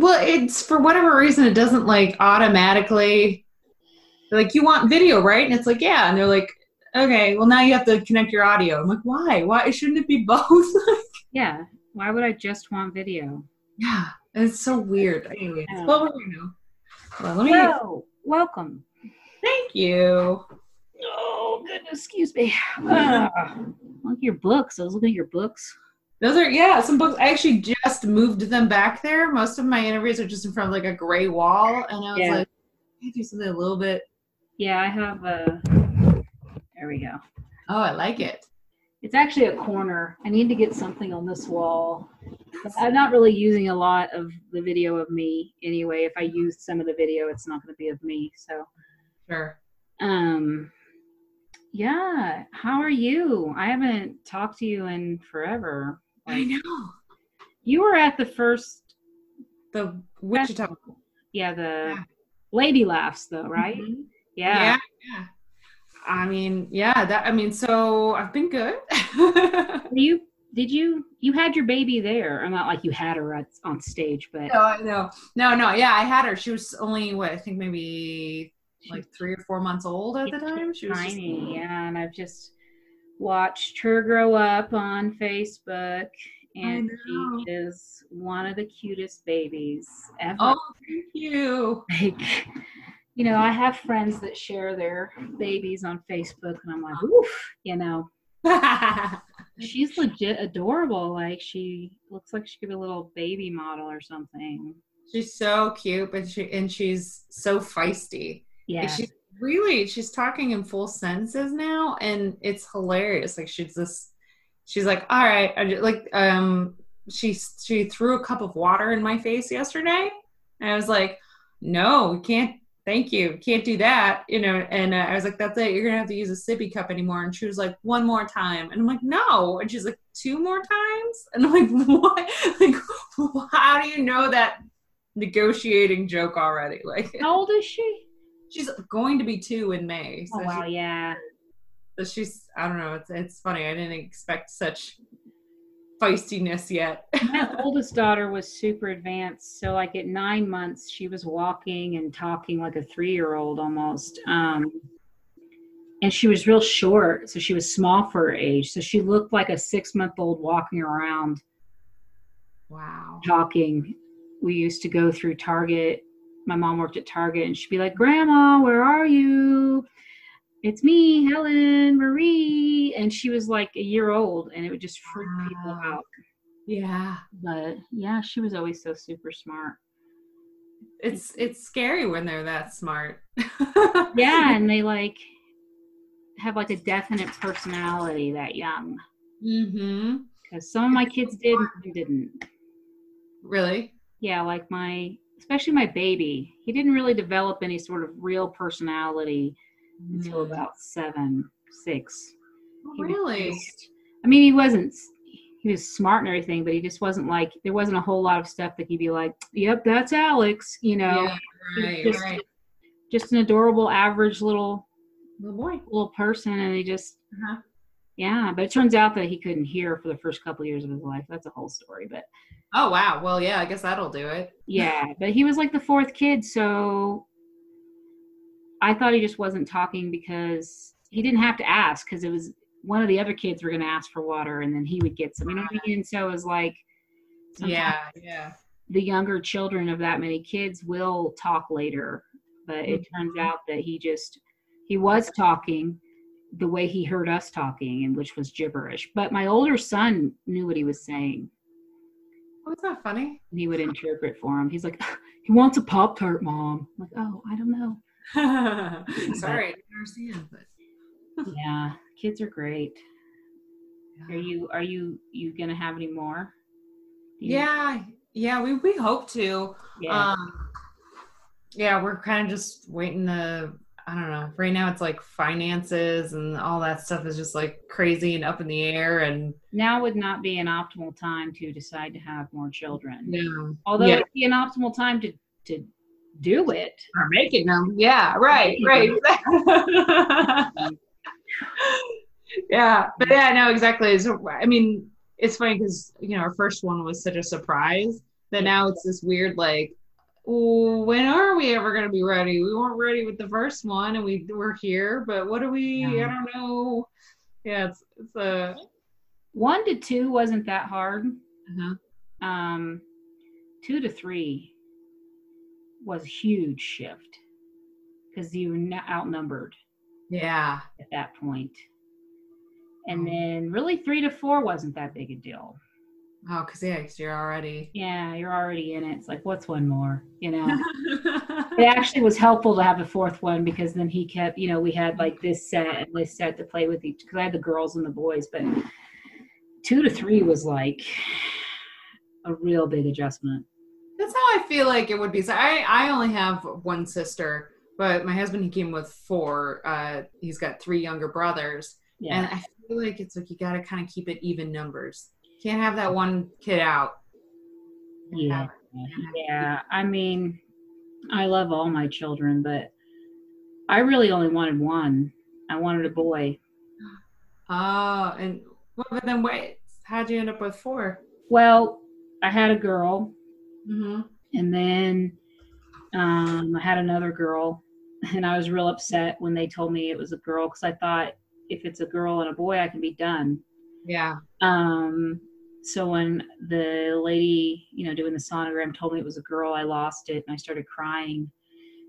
well, it's for whatever reason it doesn't like automatically like you want video, right? And it's like, yeah, and they're like, okay, well now you have to connect your audio. I'm like, why? Why shouldn't it be both? yeah. Why would I just want video? Yeah, it's so weird. Anyways, well, we're gonna. Well, let me. Hello. Welcome. Thank you. Oh goodness, excuse me. Ah, look at your books. I was looking at your books. Those are yeah, some books. I actually just moved them back there. Most of my interviews are just in front of like a gray wall, and I was Yeah. like, I do something a little bit. Yeah, I have a. There we go. Oh, I like it. It's actually a corner. I need to get something on this wall. I'm not really using a lot of the video of me anyway. If I use some of the video, it's not going to be of me. So, Sure. um, yeah. How are you? I haven't talked to you in forever. I know You were at the first, the Wichita. yeah, the Yeah. lady laughs though, right? Mhm. Yeah. Yeah. yeah. I mean, yeah. That I mean, so I've been good. You did you you had your baby there? I'm not like you had her at, on stage, but no, no, no, no. Yeah, I had her. She was only what I think maybe like three or four months old at the time. She was just- tiny, yeah. And I've just watched her grow up on Facebook, and she is one of the cutest babies ever. Oh, thank you. Like, you know, I have friends that share their babies on Facebook, and I'm like, oof, you know. She's legit adorable. Like she looks like she could be a little baby model or something. she's so cute, but she and she's so feisty. Yeah. She's really she's talking in full sentences now, and it's hilarious. Like she's just she's like, all right, like um she she threw a cup of water in my face yesterday, and I was like, no, we can't. Thank you. Can't do that, you know. And uh, I was like, "That's it. You're gonna have to use a sippy cup anymore." And she was like, "One more time." And I'm like, "No." And she's like, two more times?" And I'm like, "What? Like, how do you know that negotiating joke already?" Like, How old is she? She's going to be two in May. So Oh wow, she- yeah. so she's I don't know. It's it's funny. I didn't expect such feistiness yet. My oldest daughter was super advanced. So like at nine months, she was walking and talking like a three-year-old almost. Um, and she was real short, so she was small for her age. So she looked like a six-month-old walking around wow. talking. We used to go through Target. My mom worked at Target, and she'd be like, "Grandma, where are you?" It's me, Helen Marie, and she was like a year old, and it would just freak people out. Yeah. But yeah, she was always so super smart. It's it's scary when they're that smart. Yeah, and they like have like a definite personality that young. Mm-hmm. Because some of my kids did, and didn't. Really? Yeah, like my, especially my baby, he didn't really develop any sort of real personality until Mm. about seven, six. He Really? just- I mean, he wasn't. He was smart and everything, but he just wasn't like. There wasn't a whole lot of stuff that he'd be like, "Yep, that's Alex," you know. Yeah, right, just, right. just an adorable, average little Little boy. little person, and he just, Uh-huh. yeah. But it turns out that he couldn't hear for the first couple of years of his life. That's a whole story, but Oh wow. Well, yeah. I guess that'll do it. yeah. But he was like the fourth kid, so I thought he just wasn't talking because he didn't have to ask because it was one of the other kids were going to ask for water and then he would get some. You know what I mean? And so it was like, Yeah. Yeah. the younger children of that many kids will talk later, but it turns Mhm. out that he just he was talking the way he heard us talking, and which was gibberish. But my older son knew what he was saying. Oh, is that funny? And he would interpret for him. He's like, "He wants a pop tart, mom." I'm like, "Oh, I don't know." Sorry, I understand. But Yeah, kids are great. Are you are you you gonna have any more? Yeah. Yeah. We we hope to. yeah. Um, yeah, we're kind of just waiting to. I don't know. Right now, it's like finances and all that stuff is just like crazy and up in the air. And now would not be an optimal time to decide to have more children. no, Although Yeah. it'd be an optimal time to to do it. are making them. Yeah, right, right. yeah, but yeah, no, exactly. So, I mean, it's funny because you know our first one was such a surprise. that now it's this weird like "Ooh, when are we ever going to be ready we weren't ready with the first one and we were here but what do we Yeah. i don't know yeah it's it's a One to two wasn't that hard. uh-huh. Um, two to three was huge shift because you were outnumbered yeah at that point. And Mm. then really three to four wasn't that big a deal. Oh because yeah 'cause you're already Yeah, you're already in it. It's like, what's one more? You know, it actually was helpful to have a fourth one because then he kept, you know, we had like this set and this set to play with each because I had the girls and the boys, but two to three was like a real big adjustment. That's how I feel like it would be. So I, I only have one sister, but my husband he came with four. Uh, he's got three younger brothers, Yeah. and I feel like it's like you got to kind of keep it even numbers. Can't have that one kid out. Yeah. Yeah. I mean, I love all my children, but I really only wanted one. I wanted a boy. Oh, and well, but then wait, how'd you end up with four? Well, I had a girl, Mm-hmm. and then um, I had another girl, and I was real upset when they told me it was a girl because I thought if it's a girl and a boy, I can be done. Yeah. Um, so when the lady, you know, doing the sonogram told me it was a girl, I lost it and I started crying.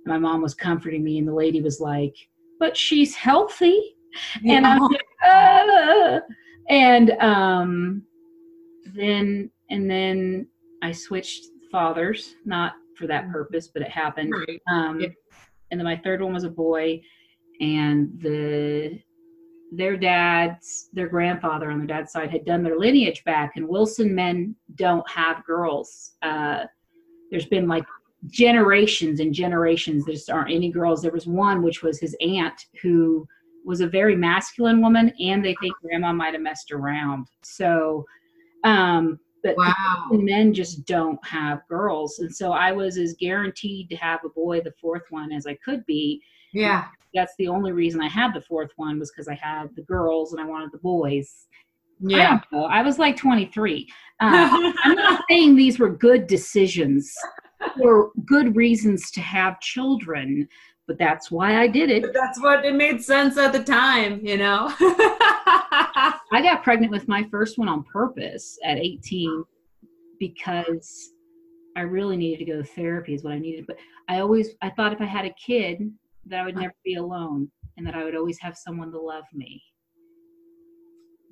My mom was comforting me, and the lady was like, "But she's healthy," and I'm like, "Ah." and um, then and then I switched fathers, not for that purpose, but it happened. Right. Um, Yeah. And then my third one was a boy, and the their dad's their grandfather on their dad's side had done their lineage back, and Wilson men don't have girls. Uh, there's been like generations and generations. There just aren't any girls. There was one which was his aunt who was a very masculine woman, and they think grandma might have messed around. So, um, but Wow. men just don't have girls and so i was as guaranteed to have a boy the fourth one as i could be Yeah. that's the only reason i had the fourth one was because i had the girls and i wanted the boys I, Yeah. don't know, I was like 23 uh, i'm not saying these were good decisions or good reasons to have children but that's why i did it But that's what it made sense at the time, you know. I got pregnant with my first one on purpose at 18 because I really needed to go to therapy is what I needed. But I always I thought if I had a kid that I would never be alone and that I would always have someone to love me.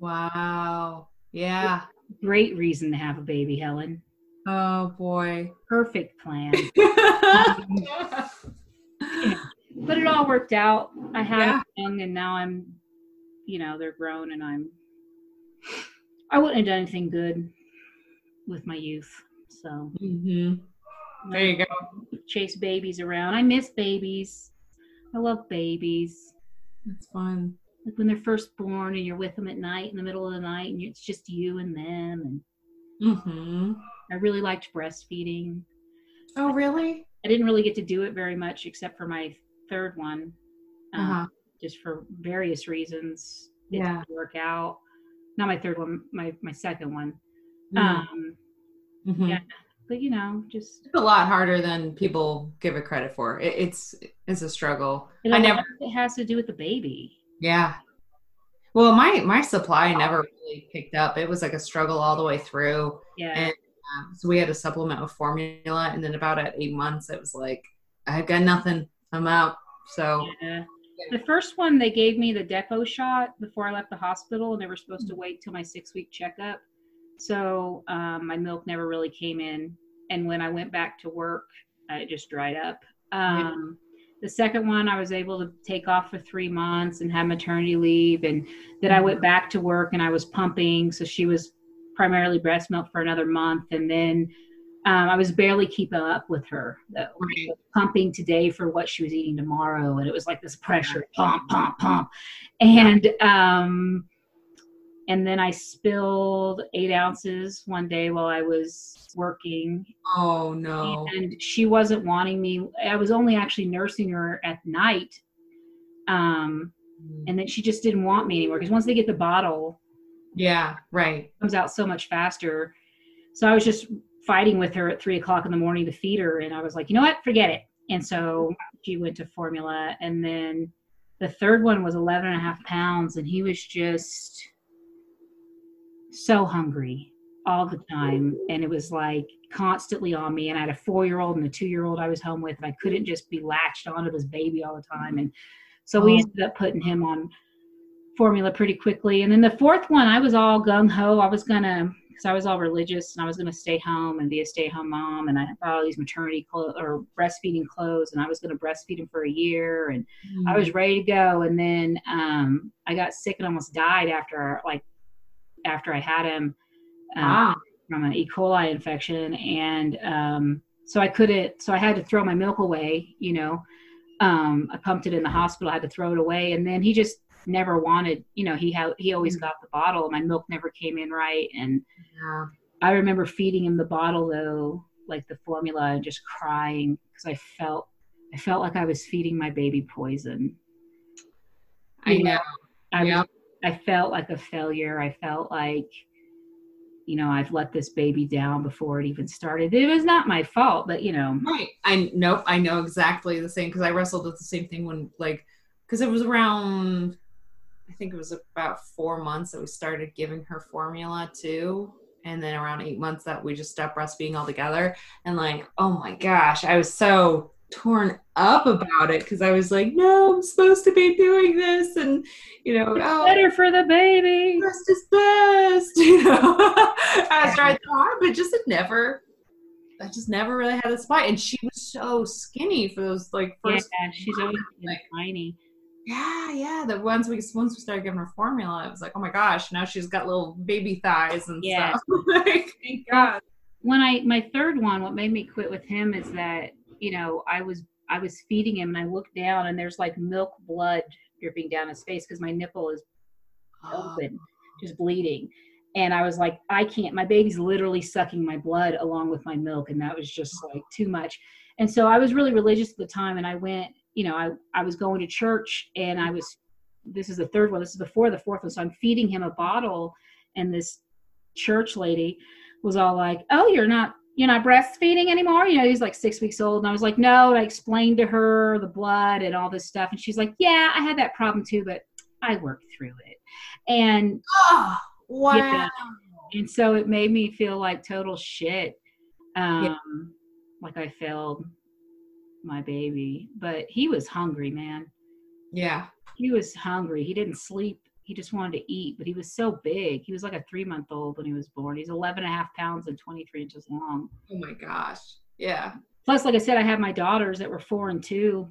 wow. Yeah. Great reason to have a baby, Helen. Oh boy. Perfect plan. but it all worked out. I had Yeah. young and now I'm you know, they're grown and I'm I wouldn't have done anything good with my youth. So mm-hmm. There you go. chase babies around. I miss babies. I love babies. That's fun. Like when they're first born and you're with them at night in the middle of the night and it's just you and them. And hmm I really liked breastfeeding. Oh, really? I didn't really get to do it very much except for my third one, um, Uh-huh. just for various reasons. It Yeah. didn't work out. Not my third one, my my second one. Mhm. Um, Mhm. yeah. but you know, just It's a lot harder than people give it credit for. It, it's it's a struggle. it, I never. it has to do with the baby. Yeah. Well, my my supply never really picked up. It was like a struggle all the way through. Yeah. And um, so we had to supplement with formula, and then about at eight months, it was like I've got nothing. I'm out. So Yeah. The first one they gave me the depo shot before I left the hospital, and they were supposed Mm-hmm. to wait till my six week checkup. So um, my milk never really came in, and when I went back to work, uh, it just dried up. Um, The second one, I was able to take off for three months and have maternity leave, and then I went back to work and I was pumping, so she was primarily breast milk for another month, and then um, I was barely keeping up with her. Though Right. pumping today for what she was eating tomorrow and it was like this pressure pump pump pump and um and then i spilled eight ounces one day while i was working oh no. and she wasn't wanting me i was only actually nursing her at night um and then she just didn't want me anymore because once they get the bottle Yeah. Right. it comes out so much faster so i was just fighting with her at three o'clock in the morning to feed her. And I was like, you know what? Forget it. And so she went to formula. And then the third one was 11 and a half pounds. And he was just so hungry all the time. And it was like constantly on me. And I had a four year old and a two year old I was home with. And I couldn't just be latched onto this baby all the time. And so we ended up putting him on formula pretty quickly. And then the fourth one, I was all gung ho. I was gonna, because I was all religious, and I was gonna stay home and be a stay home mom. And I bought all these maternity clothes or breastfeeding clothes, and I was gonna breastfeed him for a year, and mm-hmm. I was ready to go. And then um, I got sick and almost died after like after I had him um, wow. from an E. coli infection, and um, so I couldn't. So I had to throw my milk away. You know. Um, I pumped it in the hospital. I had to throw it away, and then he just never wanted, you know, he had he always mm. got the bottle. My milk never came in right, and yeah. I remember feeding him the bottle though, like the formula, and just crying because I felt I felt like I was feeding my baby poison. I know. I yeah. I felt like a failure. I felt like you know i've let this baby down before it even started it was not my fault but you know right i nope i know exactly the same because i wrestled with the same thing when like because it was around I think it was about four months that we started giving her formula too. And then around eight months that we just stopped breastfeeding altogether. And like, oh my gosh, I was so torn up about it because I was like, no, I'm supposed to be doing this. And, you know, oh, better for the baby. Best is best. You know, I was trying hard, but just it never, I just never really had a spot. And she was so skinny for those like first. Yeah, she's always like, tiny yeah, yeah. The once we once we started giving her formula, it was like, oh my gosh, now she's got little baby thighs and yeah. stuff. like, thank God. When I my third one, what made me quit with him is that you know I was I was feeding him and I looked down and there's like milk blood dripping down his face because my nipple is oh. open, just bleeding. And I was like, I can't. My baby's literally sucking my blood along with my milk, and that was just oh. like too much. And so I was really religious at the time, and I went you know, I, I was going to church and I was, this is the third one, this is before the fourth one. So I'm feeding him a bottle and this church lady was all like, oh, you're not, you're not breastfeeding anymore. You know, he's like six weeks old. And I was like, no, I explained to her the blood and all this stuff. And she's like, yeah, I had that problem too, but I worked through it. And oh, wow. Yeah, and so it made me feel like total shit. Um, yeah. like I failed my baby, but he was hungry, man. Yeah. He was hungry. He didn't sleep. He just wanted to eat, but he was so big. He was like a three month old when he was born. He's 11 and a half pounds and 23 inches long. Oh my gosh. Yeah. Plus, like I said, I had my daughters that were four and 2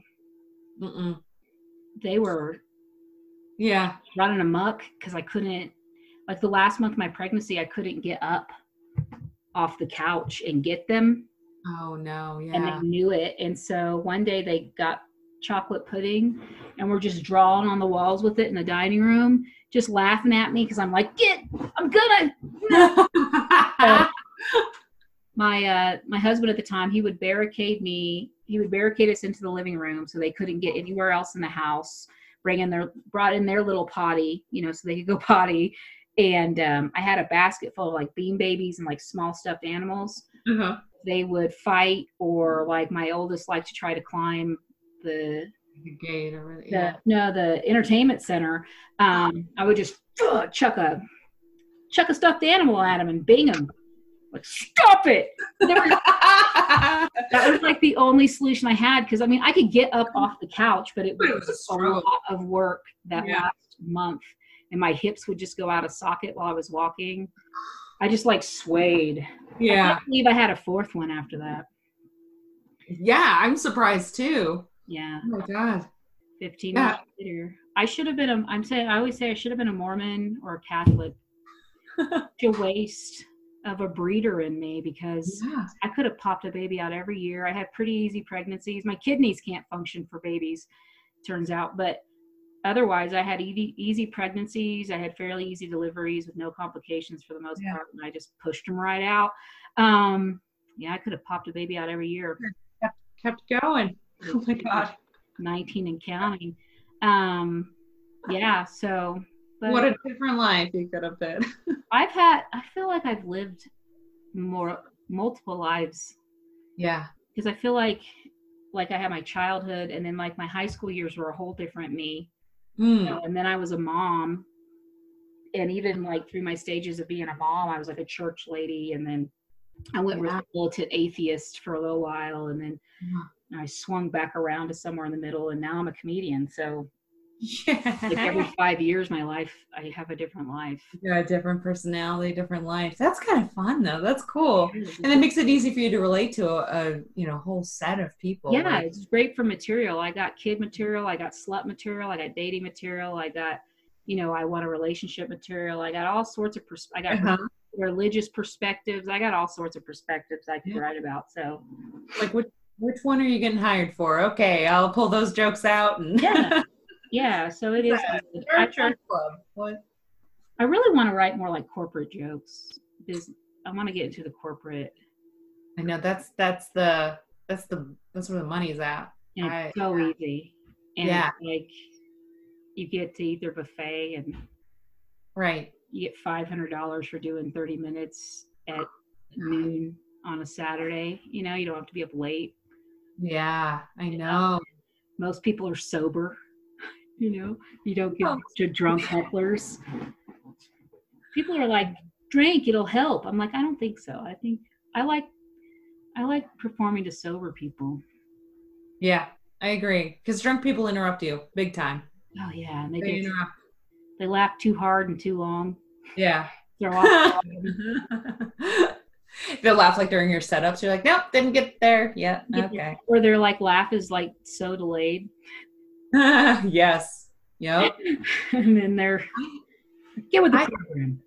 Mm-mm. They were, yeah, running amok because I couldn't. Like the last month of my pregnancy, I couldn't get up off the couch and get them Oh no, yeah. And they knew it. And so one day they got chocolate pudding and we're just drawing on the walls with it in the dining room, just laughing at me because I'm like, get, I'm gonna. my uh, my husband at the time, he would barricade me. He would barricade us into the living room so they couldn't get anywhere else in the house. Bring in their brought in their little potty, you know, so they could go potty. And um, I had a basket full of like Beanie Babies and like small stuffed animals. Uh-huh they would fight or like my oldest liked to try to climb the the gate or the, yeah. no the entertainment center um i would just uh, chuck a chuck a stuffed animal at him and bing him like stop it that was like the only solution i had because i mean i could get up off the couch but it was a lot of work that yeah. last month and my hips would just go out of socket while i was walking I just like swayed. Yeah. I believe I had a fourth one after that. Yeah, I'm surprised too. Yeah. Oh my god. 15 yeah. years later. I should have been a I'm saying I always say I should have been a Mormon or a Catholic. a waste of a breeder in me because yeah. I could have popped a baby out every year. I had pretty easy pregnancies. My kidneys can't function for babies, turns out, but otherwise i had easy, easy pregnancies i had fairly easy deliveries with no complications for the most yeah. part and i just pushed them right out um, yeah i could have popped a baby out every year kept, kept going oh my god 19 and counting um, yeah so what a different life you could have been i've had i feel like i've lived more multiple lives Yeah. because I feel like like I had my childhood and then like my high school years were a whole different me. you Mm. know, and then I was a mom. And even like through my stages of being a mom, I was like a church lady and then I went Yeah. militant atheist for a little while and then Yeah. I swung back around to somewhere in the middle and now I'm a comedian. So Yeah. like every five years my life I have a different life. A different personality, different life. That's kind of fun though. That's cool. And it makes it easy for you to relate to a, a you know whole set of people. yeah Like, it's great for material i got kid material i got slut material i got dating material i got you know i want a relationship material i got all sorts of pers- i got uh-huh. religious perspectives i got all sorts of perspectives i could Yeah. write about so like which which one are you getting hired for? Okay, I'll pull those jokes out and Yeah. yeah so it is Yeah. good. Or I, club. What? I really want to write more like corporate jokes because i want to get into the corporate I know that's that's the that's the that's where the money's at. and I- it's so yeah. easy and Yeah. like you get to eat their buffet and Right. you get five hundred dollars for doing thirty minutes at noon on a Saturday. You know, you don't have to be up late. Yeah, I know. Most people are sober. You know, you don't get Oh. to drunk hecklers. People are like, drink, it'll help. I'm like, I don't think so. I think I like I like performing to sober people. Yeah, I agree. Because drunk people interrupt you big time. Oh yeah, and they They interrupt. they laugh too hard and too long. Yeah. They're off. They'll laugh like during your setups. You're like, nope, didn't get there yet. Yeah. Okay. or their like laugh is like so delayed. yes. Yep. and then they're get with the I- program.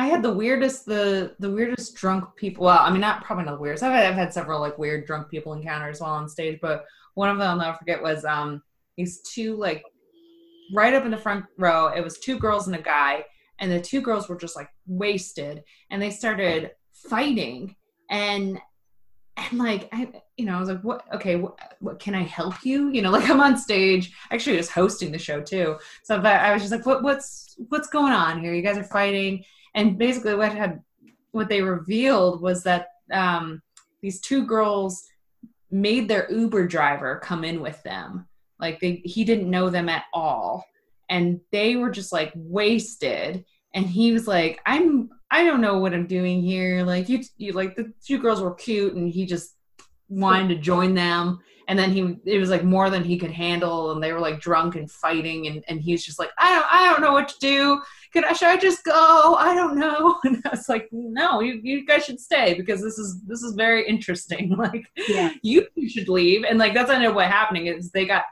I had the weirdest, the the weirdest drunk people. Well, I mean, not probably not the weirdest. I've had, I've had several like weird drunk people encounters while on stage, but one of them I'll never forget was um these two like right up in the front row. It was two girls and a guy, and the two girls were just like wasted, and they started fighting, and and like I, you know, I was like, what? Okay, what, what can I help you? You know, like I'm on stage, actually just hosting the show too. So but I was just like, what, what's what's going on here? You guys are fighting, and basically what had what they revealed was that um, these two girls made their Uber driver come in with them. Like they, he didn't know them at all, and they were just like wasted. And he was like, "I'm, I don't know what I'm doing here. Like you, you like the two girls were cute, and he just wanted to join them." And then he, it was like more than he could handle, and they were like drunk and fighting, and and he was just like, "I don't, I don't know what to do. Could I, should I just go? I don't know." And I was like, "No, you, you guys should stay because this is this is very interesting. Like, Yeah. you should leave." And like that's ended up what happening is they got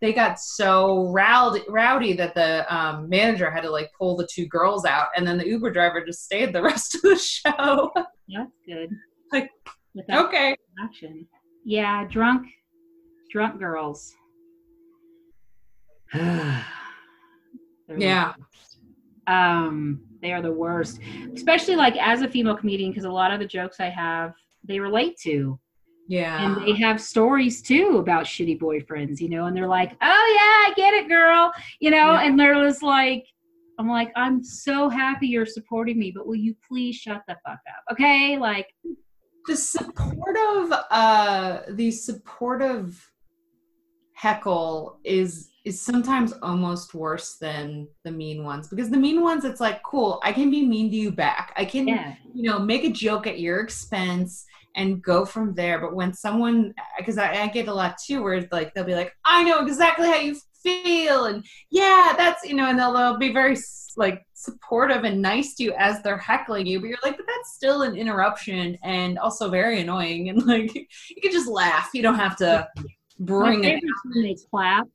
they got so rowdy, rowdy that the um, manager had to like pull the two girls out, and then the Uber driver just stayed the rest of the show. That's good. Like, Without okay, action. Yeah, drunk, drunk girls. Yeah. Um, they are the worst, especially like as a female comedian, because a lot of the jokes I have they relate to, yeah, and they have stories too about shitty boyfriends, you know, and they're like, "Oh yeah, I get it, girl," you know, Yeah. and they're just like. I'm like, I'm so happy you're supporting me, but will you please shut the fuck up? Okay? Like, the supportive uh the supportive heckle is is sometimes almost worse than the mean ones because the mean ones it's like cool i can be mean to you back i can yeah. you know make a joke at your expense and go from there. But when someone because I, I get a lot too where it's like they'll be like i know exactly how you feel and yeah that's you know and they'll, they'll be very like supportive and nice to you as they're heckling you but you're like but that's still an interruption and also very annoying and like you can just laugh. You don't have to bring My it when they clap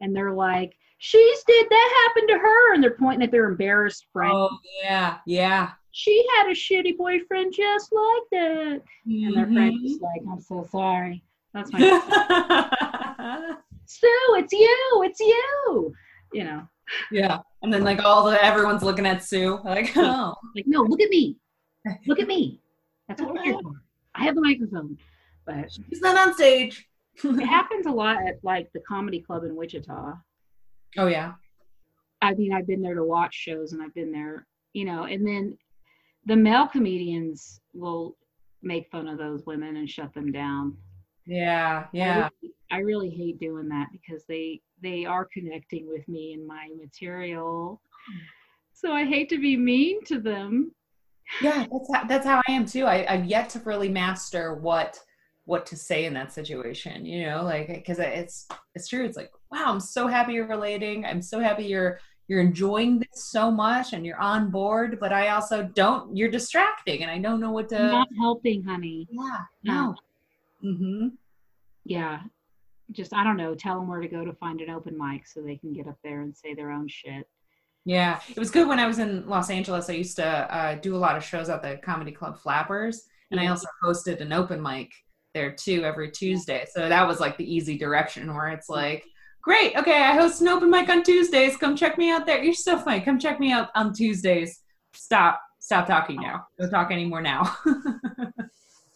and they're like, "She's did that happened to her," and they're pointing at their embarrassed friend. oh yeah yeah She had a shitty boyfriend just like that, and their friend's Mhm. just like, "I'm so sorry." That's my Mm-hmm. Sue. It's you. It's you. You know, Yeah, and then like all the everyone's looking at Sue, like, oh, like, no, look at me. Look at me. That's what we're here for. I have the microphone, but she's not on stage. it happens a lot at like the comedy club in Wichita. oh yeah, I mean, I've been there to watch shows and I've been there, you know, and then the male comedians will make fun of those women and shut them down. Yeah, I yeah. really, I really hate doing that because they they are connecting with me and my material. So I hate to be mean to them. Yeah, that's how, that's how I am too. I, I've yet to really master what what to say in that situation. You know, like because it's it's true. It's like, wow, I'm so happy you're relating. I'm so happy you're you're enjoying this so much and you're on board. But I also don't. You're distracting, and I don't know what to. Not helping, honey. yeah. No. Mm-hmm. Yeah. Just I don't know. Tell them where to go to find an open mic so they can get up there and say their own shit. Yeah, it was good when I was in Los Angeles. I used to uh, do a lot of shows at the comedy club Flappers, and I also hosted an open mic there too every Tuesday. So that was like the easy direction where it's like, great, okay, I host an open mic on Tuesdays. Come check me out there. You're so funny. Come check me out on Tuesdays. Stop, stop talking now. Don't talk anymore now.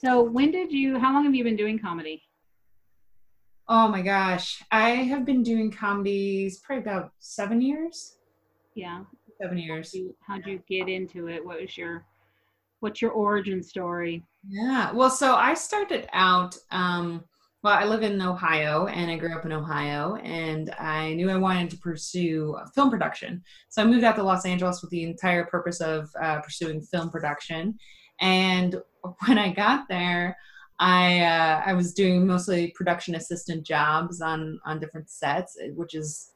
So when did you? How long have you been doing comedy? oh my gosh, I have been doing comedies probably about seven years. Yeah. Seven years. How'd you get into it? What was your what's your origin story? Yeah. Well, so I started out. Um, well, I live in Ohio, and I grew up in Ohio, and I knew I wanted to pursue film production. So I moved out to Los Angeles with the entire purpose of uh, pursuing film production. And when I got there, I uh, I was doing mostly production assistant jobs on on different sets, which is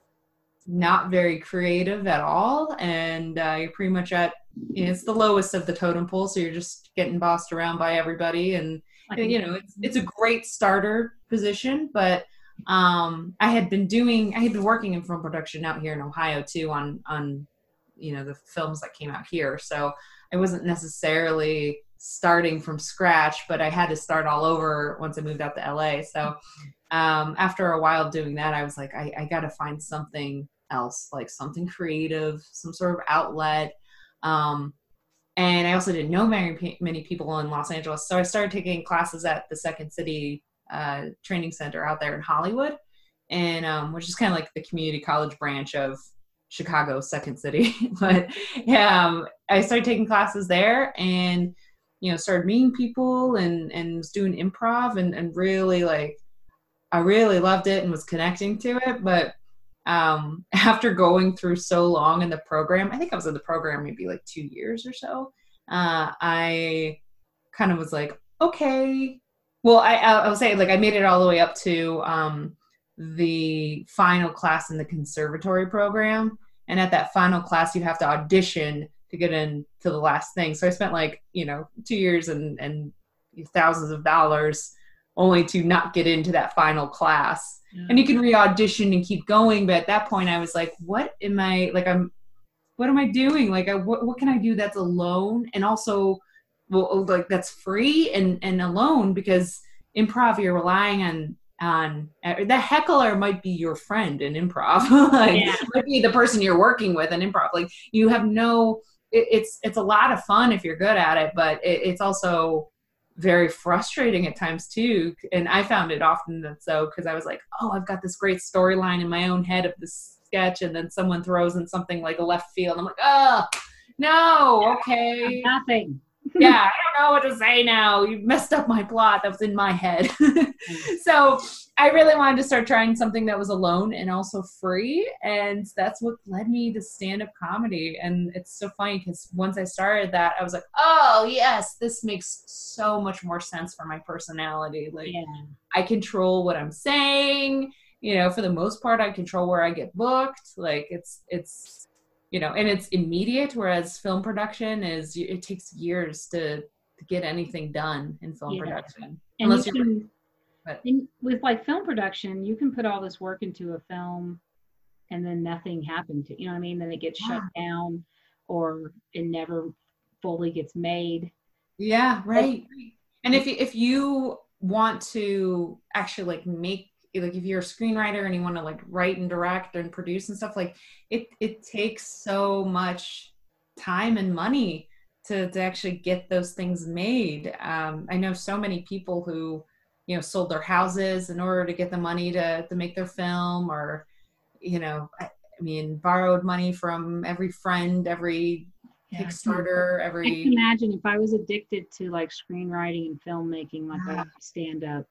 not very creative at all. And uh, you're pretty much at you know, it's the lowest of the totem pole, so you're just getting bossed around by everybody, and you know it's it's a great starter position. But um, I had been doing I had been working in film production out here in Ohio too on on you know the films that came out here, so I wasn't necessarily starting from scratch, but I had to start all over once I moved out to LA. So um, after a while doing that, I was like, I, I got to find something else, like something creative, some sort of outlet. Um, and I also didn't know very many people in Los Angeles, so I started taking classes at the Second City uh, Training Center out there in Hollywood, and um, which is kind of like the community college branch of Chicago Second City. but yeah, um, I started taking classes there, and you know, started meeting people, and and was doing improv, and and really like, I really loved it and was connecting to it, but um, after going through so long in the program, I think I was in the program maybe like two years or so. Uh, I kind of was like, okay. Well, I, I, was saying like I made it all the way up to um, the final class in the conservatory program, and at that final class, you have to audition to get into the last thing. So I spent like you know two years and and thousands of dollars only to not get into that final class and you can re-audition and keep going but at that point i was like what am i like i'm what am i doing? Like I, what, what can i do that's alone and also well like that's free and and alone because improv you're relying on on uh, the heckler might be your friend in improv. Like Yeah. might be the person you're working with in improv. Like you have no it, it's it's a lot of fun if you're good at it but it, it's also very frustrating at times too and i found it often that so because i was like oh i've got this great storyline in my own head of this sketch and then someone throws in something like a left field i'm like oh no okay Nothing. Yeah i don't know what to say now you messed up my plot that was in my head mm. so i really wanted to start trying something that was alone and also free and that's what led me to stand-up comedy and it's so funny because once i started that i was like oh yes this makes so much more sense for my personality like Yeah. I control what I'm saying. You know, for the most part, I control where I get booked. Like it's it's you know, and it's immediate. Whereas film production is it takes years to to get anything done in film Yeah. production. And Unless you you're- but- in, with like film production, you can put all this work into a film and then nothing happened to you know what I mean? Then it gets shut down or it never fully gets made. Yeah, right. And if if you want to actually like make like if you're a screenwriter and you want to like write and direct and produce and stuff like it it takes so much time and money to to actually get those things made. Um, I know so many people who you know sold their houses in order to get the money to to make their film or you know I, I mean borrowed money from every friend every Yeah. Kickstarter I every. can imagine if I was addicted to like screenwriting and filmmaking, like Ah. that stand up.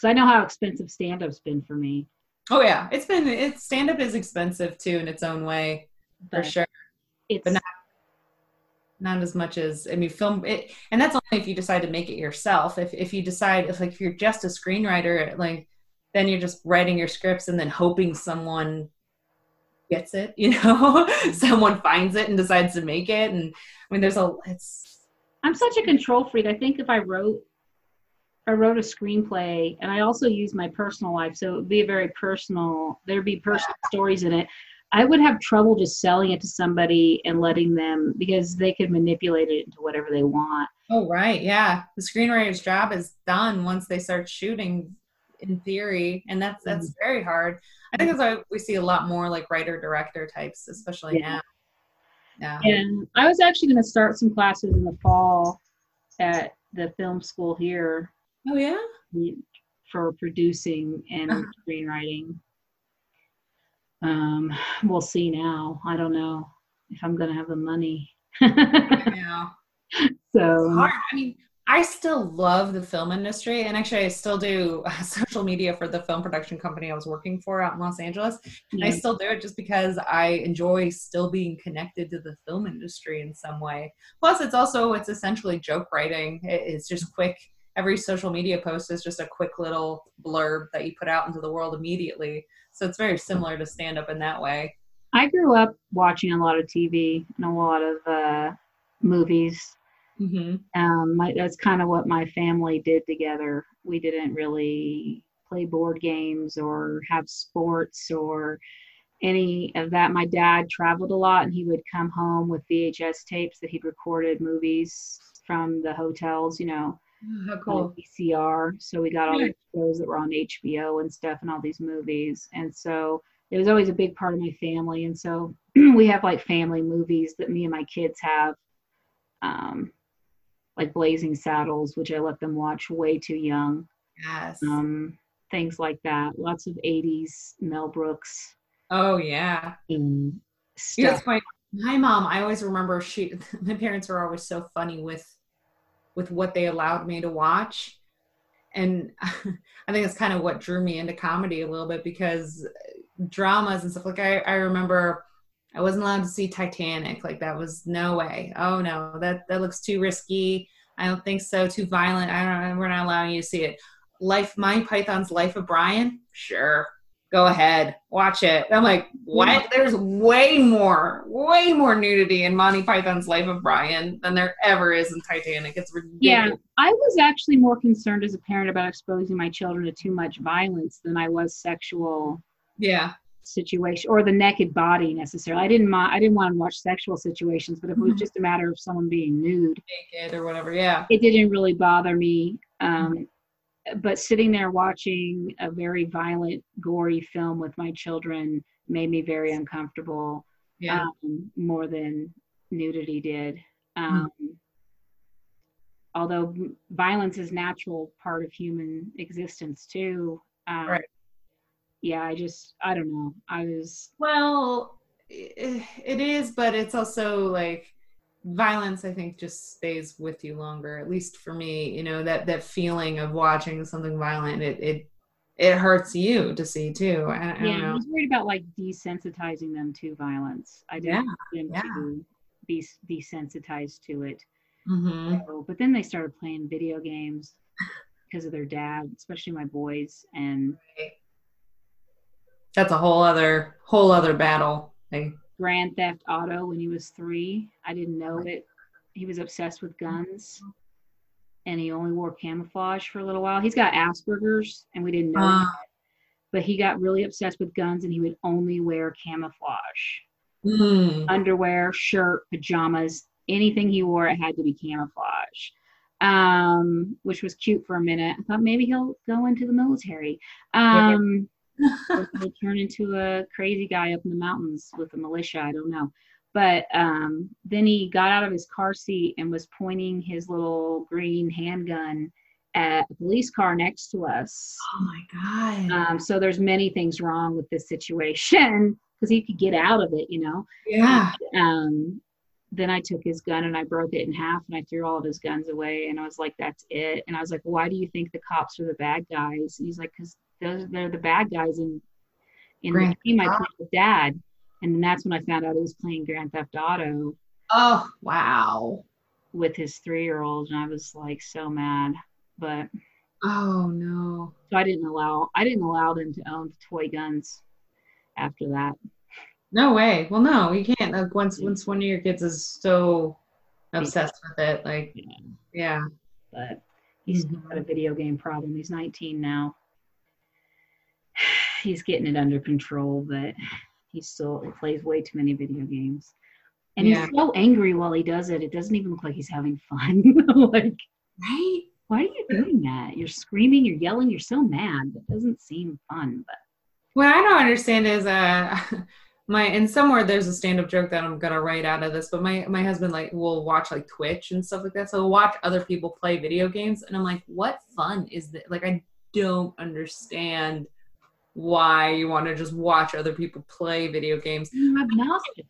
Because I know how expensive stand up's been for me. Oh yeah, it's been it's stand up is expensive too in its own way for sure. It's But not- Not as much as I mean, film it, and that's only if you decide to make it yourself. If if you decide if like if you're just a screenwriter, like then you're just writing your scripts and then hoping someone gets it. You know, someone finds it and decides to make it. And I mean, there's a it's I'm such a control freak. I think if I wrote I wrote a screenplay and I also use my personal life, so it would be a very personal there'd be personal stories in it. I would have trouble just selling it to somebody and letting them because they could manipulate it into whatever they want. oh right, yeah. The screenwriter's job is done once they start shooting. In theory, and that's that's mm-hmm. very hard. I think that's why we see a lot more like writer director types, especially Yeah. now. Yeah. And I was actually going to start some classes in the fall at the film school here Oh yeah. for producing and Uh-huh. screenwriting. Um, we'll see now. I don't know if I'm going to have the money. Yeah. so hard. I mean, I still love the film industry, and actually, I still do uh, social media for the film production company I was working for out in Los Angeles. And I still do it just because I enjoy still being connected to the film industry in some way. Plus, it's also it's essentially joke writing. It- It's just quick. Every social media post is just a quick little blurb that you put out into the world immediately. So it's very similar to stand up in that way. I grew up watching a lot of TV and a lot of uh, movies. Mm-hmm. Um, my, that's kind of what my family did together. We didn't really play board games or have sports or any of that. My dad traveled a lot and he would come home with VHS tapes that he'd recorded movies from the hotels, you know, How on cool. VCR. So we got all the shows that were on HBO and stuff and all these movies. And so it was always a big part of my family. And so we have like family movies that me and my kids have, um, like Blazing Saddles, which I let them watch way too young. Yes. Um, things like that. Lots of 80s Mel Brooks oh yeah. and You know, it's stuff. funny. My mom, I always remember she my parents were always so funny with with what they allowed me to watch. And I think that's kind of what drew me into comedy a little bit because dramas and stuff like I, I remember I wasn't allowed to see Titanic. Like that was no way. Oh no, that that looks too risky. I don't think so. Too violent. I don't. We're not allowing you to see it. Life, Monty Python's Life of Brian. Sure, go ahead, watch it. I'm like, what? There's way more, way more nudity in Monty Python's Life of Brian than there ever is in Titanic. It's ridiculous. Yeah, I was actually more concerned as a parent about exposing my children to too much violence than I was sexual Yeah. situation or the naked body necessarily. I didn't mind. I didn't want to watch sexual situations, but if it was Mhm. just a matter of someone being nude, Naked or whatever. Yeah. it didn't really bother me. Um, but sitting there watching a very violent, gory film with my children made me very uncomfortable. Yeah. um, more than nudity did. Um, Although violence is natural part of human existence too. Um, Right. Yeah, I just I don't know. I was Well, it is, but it's also like violence. I think just stays with you longer. At least for me, you know that that feeling of watching something violent. It it it hurts you to see too. I, I yeah, don't I was worried about like desensitizing them to violence. I didn't want them yeah. to be desensitized to it. hmm So, but then they started playing video games because of their dad, especially my boys, and That's a whole other whole other battle. Like, Grand Theft Auto when he was three. I didn't know it. He was obsessed with guns and he only wore camouflage for a little while. He's got Asperger's and we didn't know uh, it, but he got really obsessed with guns and he would only wear camouflage. mm, Underwear, shirt, pajamas, anything he wore, it had to be camouflage. Um, which was cute for a minute. I thought maybe he'll go into the military. Um, he'll turn into a crazy guy up in the mountains with the militia. I don't know. But um, then he got out of his car seat and was pointing his little green handgun at a police car next to us. oh my god. Um, so there's many things wrong with this situation because he could get out of it, you know. yeah. Um, then I took his gun and I broke it in half and I threw all of his guns away and I was like, that's it. And I was like, why do you think the cops are the bad guys? And he's like, because those they're the bad guys in in Grand the game I played with dad. And then that's when I found out he was playing Grand Theft Auto Oh wow. with his three year old and I was like so mad. But Oh no. so I didn't allow I didn't allow them to own toy guns after that. No way. Well, no, you can't. Like once once one of your kids is so obsessed with it, like Yeah. yeah. But he's still got a video game problem. He's 19 now. He's getting it under control, but he still plays way too many video games. And Yeah. he's so angry while he does it. It doesn't even look like he's having fun. like, Right? why are you doing that? You're screaming, you're yelling, you're so mad. That doesn't seem fun. But What I don't understand is uh my and somewhere there's a stand-up joke that I'm gonna write out of this, but my my husband like will watch like Twitch and stuff like that. So he'll watch other people play video games and I'm like, what fun is that? Like I don't understand why you want to just watch other people play video games.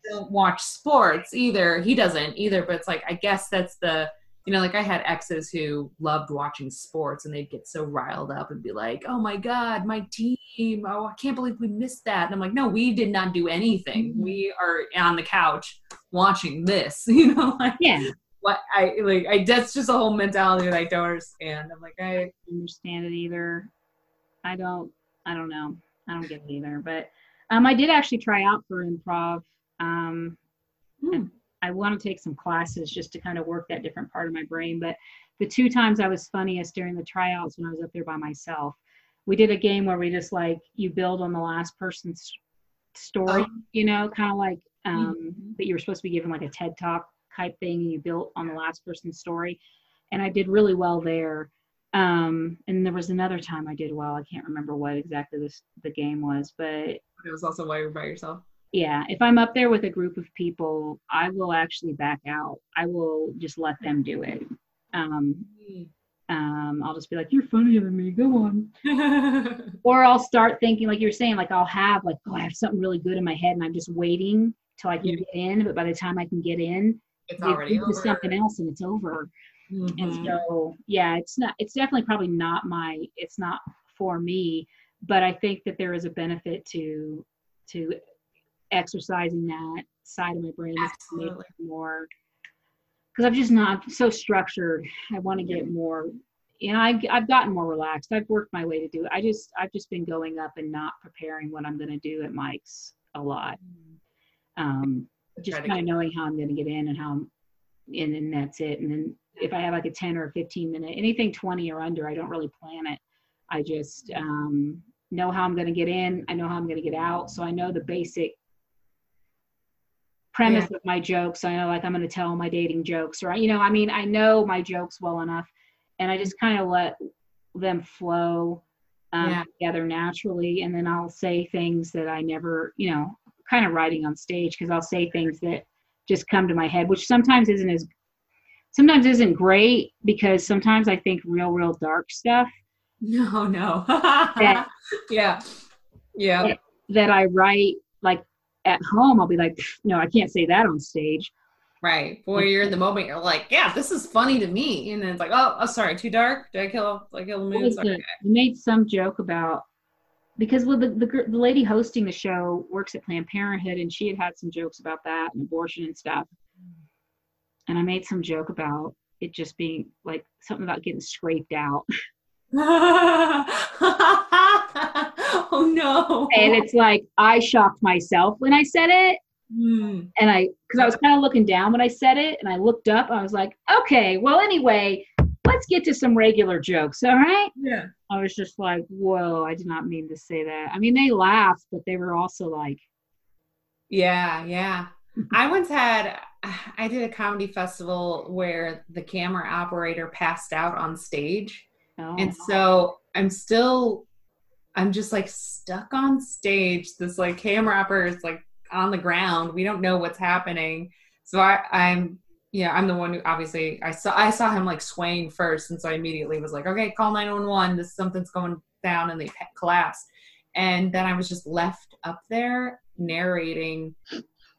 don't watch sports either. He doesn't either, but it's like I guess that's the you know, like I had exes who loved watching sports and they'd get so riled up and be like, Oh my god, my team, oh I can't believe we missed that. And I'm like, No, we did not do anything. Mhm. We are on the couch watching this, you know, like Yeah, what I like I that's just a whole mentality that I don't understand. I'm like, I understand it either. I don't. I don't know. I don't get it either. But um, I did actually try out for improv. Um, Hmm. I want to take some classes just to kind of work that different part of my brain. But the two times I was funniest during the tryouts when I was up there by myself, we did a game where we just like you build on the last person's story, Oh. you know, kind of like um, Mhm. that you were supposed to be given like a TED talk type thing, and you built on the last person's story. And I did really well there. Um, and there was another time I did well. I can't remember what exactly this the game was, but it was also why you're by yourself. yeah, if I'm up there with a group of people, I will actually back out. I will just let them do it. Um, um, I'll just be like, "You're funnier than me. Go on." Or I'll start thinking, like you're saying, like I'll have like, "Oh, I have something really good in my head, and I'm just waiting till I can Yeah. get in." But by the time I can get in, it's already over. something else, and it's over. And Mhm. so, yeah, it's not. It's definitely probably not my. It's not for me. But I think that there is a benefit to to exercising that side of my brain Absolutely. more because I'm just not so structured. I want to get more. You know, I, I've gotten more relaxed. I've worked my way to do it. I just I've just been going up and not preparing what I'm going to do at Mike's a lot. Um, just kind of knowing how I'm going to get in and how I'm, and then that's it. And then if I have like a 10 or a 15 minute, anything 20 or under, I don't really plan it. I just um, know how I'm going to get in. I know how I'm going to get out. So I know the basic premise of my jokes. I know like I'm going to tell my dating jokes right? you know, I mean, I know my jokes well enough and I just kind of let them flow um, Yeah. together naturally. And then I'll say things that I never, you know, kind of writing on stage because I'll say things that just come to my head, which sometimes isn't as sometimes isn't great because sometimes I think real, real dark stuff No, no. Yeah. yeah. Yeah. Yeah. that I write like at home. I'll be like, no, I can't say that on stage. Right. Boy, you're in the moment. You're like, yeah, this is funny to me. And then it's like, oh, oh sorry, too dark. Did I kill? Did I kill the mood? was Sorry. made some joke about because well, the, the the lady hosting the show works at Planned Parenthood, and she had had some jokes about that and abortion and stuff. And I made some joke about it just being like something about getting scraped out. oh no. and it's like I shocked myself when I said it, Hmm. and I because I was kind of looking down when I said it, and I looked up. I was like, okay, well, anyway, let's get to some regular jokes. All right. Yeah. I was just like, whoa, I did not mean to say that. I mean, they laughed, but they were also like, Yeah, yeah. I once had I did a comedy festival where the camera operator passed out on stage. oh, And so I'm still I'm just like stuck on stage. This like camera operator is like on the ground. We don't know what's happening. So I, I'm yeah, I'm the one who obviously I saw I saw him like swaying first, and so I immediately was like, okay, call 911. This something's going down, and they collapsed. And then I was just left up there narrating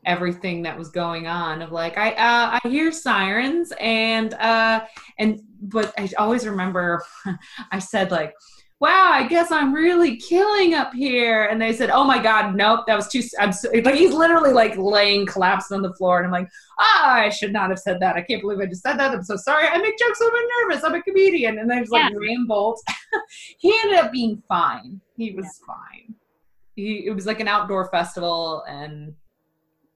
everything that was going on of like I uh, I hear sirens and uh and but I always remember I said like wow I guess I'm really killing up here. And they said oh my god nope that was too I'm so, like he's literally like laying collapsed on the floor and I'm like ah I should not have said that. I can't believe I just said that. I'm so sorry. I make jokes so I'm nervous. I'm a comedian. And then just like yeah. rambled he ended up being fine. He was yeah. fine. He it was like an outdoor festival and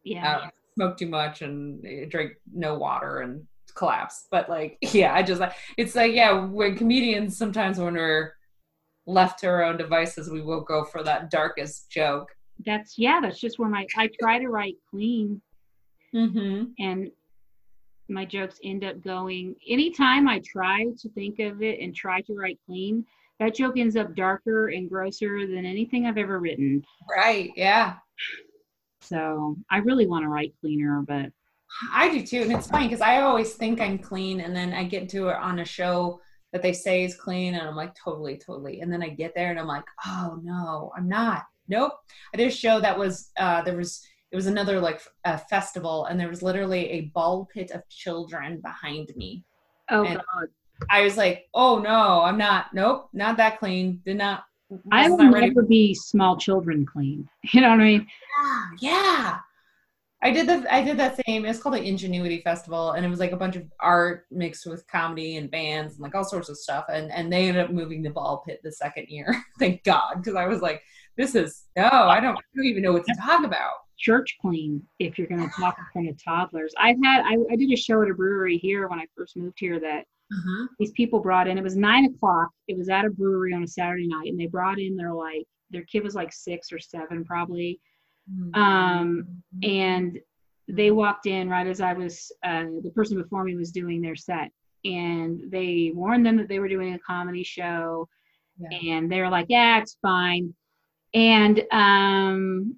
yeah. Uh, smoked too much and drank no water and collapsed but like yeah i just it's like yeah when comedians sometimes when we're left to our own devices we will go for that darkest joke. That's yeah that's just where my i try to write clean. Mm-hmm. and my jokes end up going anytime i try to think of it and try to write clean that joke ends up darker and grosser than anything i've ever written. Right yeah so I really want to write cleaner, but I do too. And it's funny because I always think I'm clean and then I get to it on a show that they say is clean and I'm like, totally, totally. And then I get there and I'm like, oh no, I'm not. Nope. I did a show that was, uh, there was, it was another like a festival and there was literally a ball pit of children behind me. Oh and God. I was like, oh no, I'm not. Nope, not that clean. Did not I will never be small children clean. You know what I mean? Yeah, yeah. I did the I did that same. It's called the Ingenuity Festival, and it was like a bunch of art mixed with comedy and bands and like all sorts of stuff. And and they ended up moving the ball pit the second year. Thank God, because I was like, this is no, I don't, I don't even know what to talk about. Church clean if you're going to talk in front of toddlers. I've had I, I did a show at a brewery here when I first moved here that uh-huh. These people brought in. It was nine o'clock. It was at a brewery on a Saturday night, and they brought in their like their kid was like six or seven probably, mm-hmm. um, and they walked in right as I was. Uh, the person before me was doing their set, and they warned them that they were doing a comedy show, yeah. and they were like, "Yeah, it's fine." And um,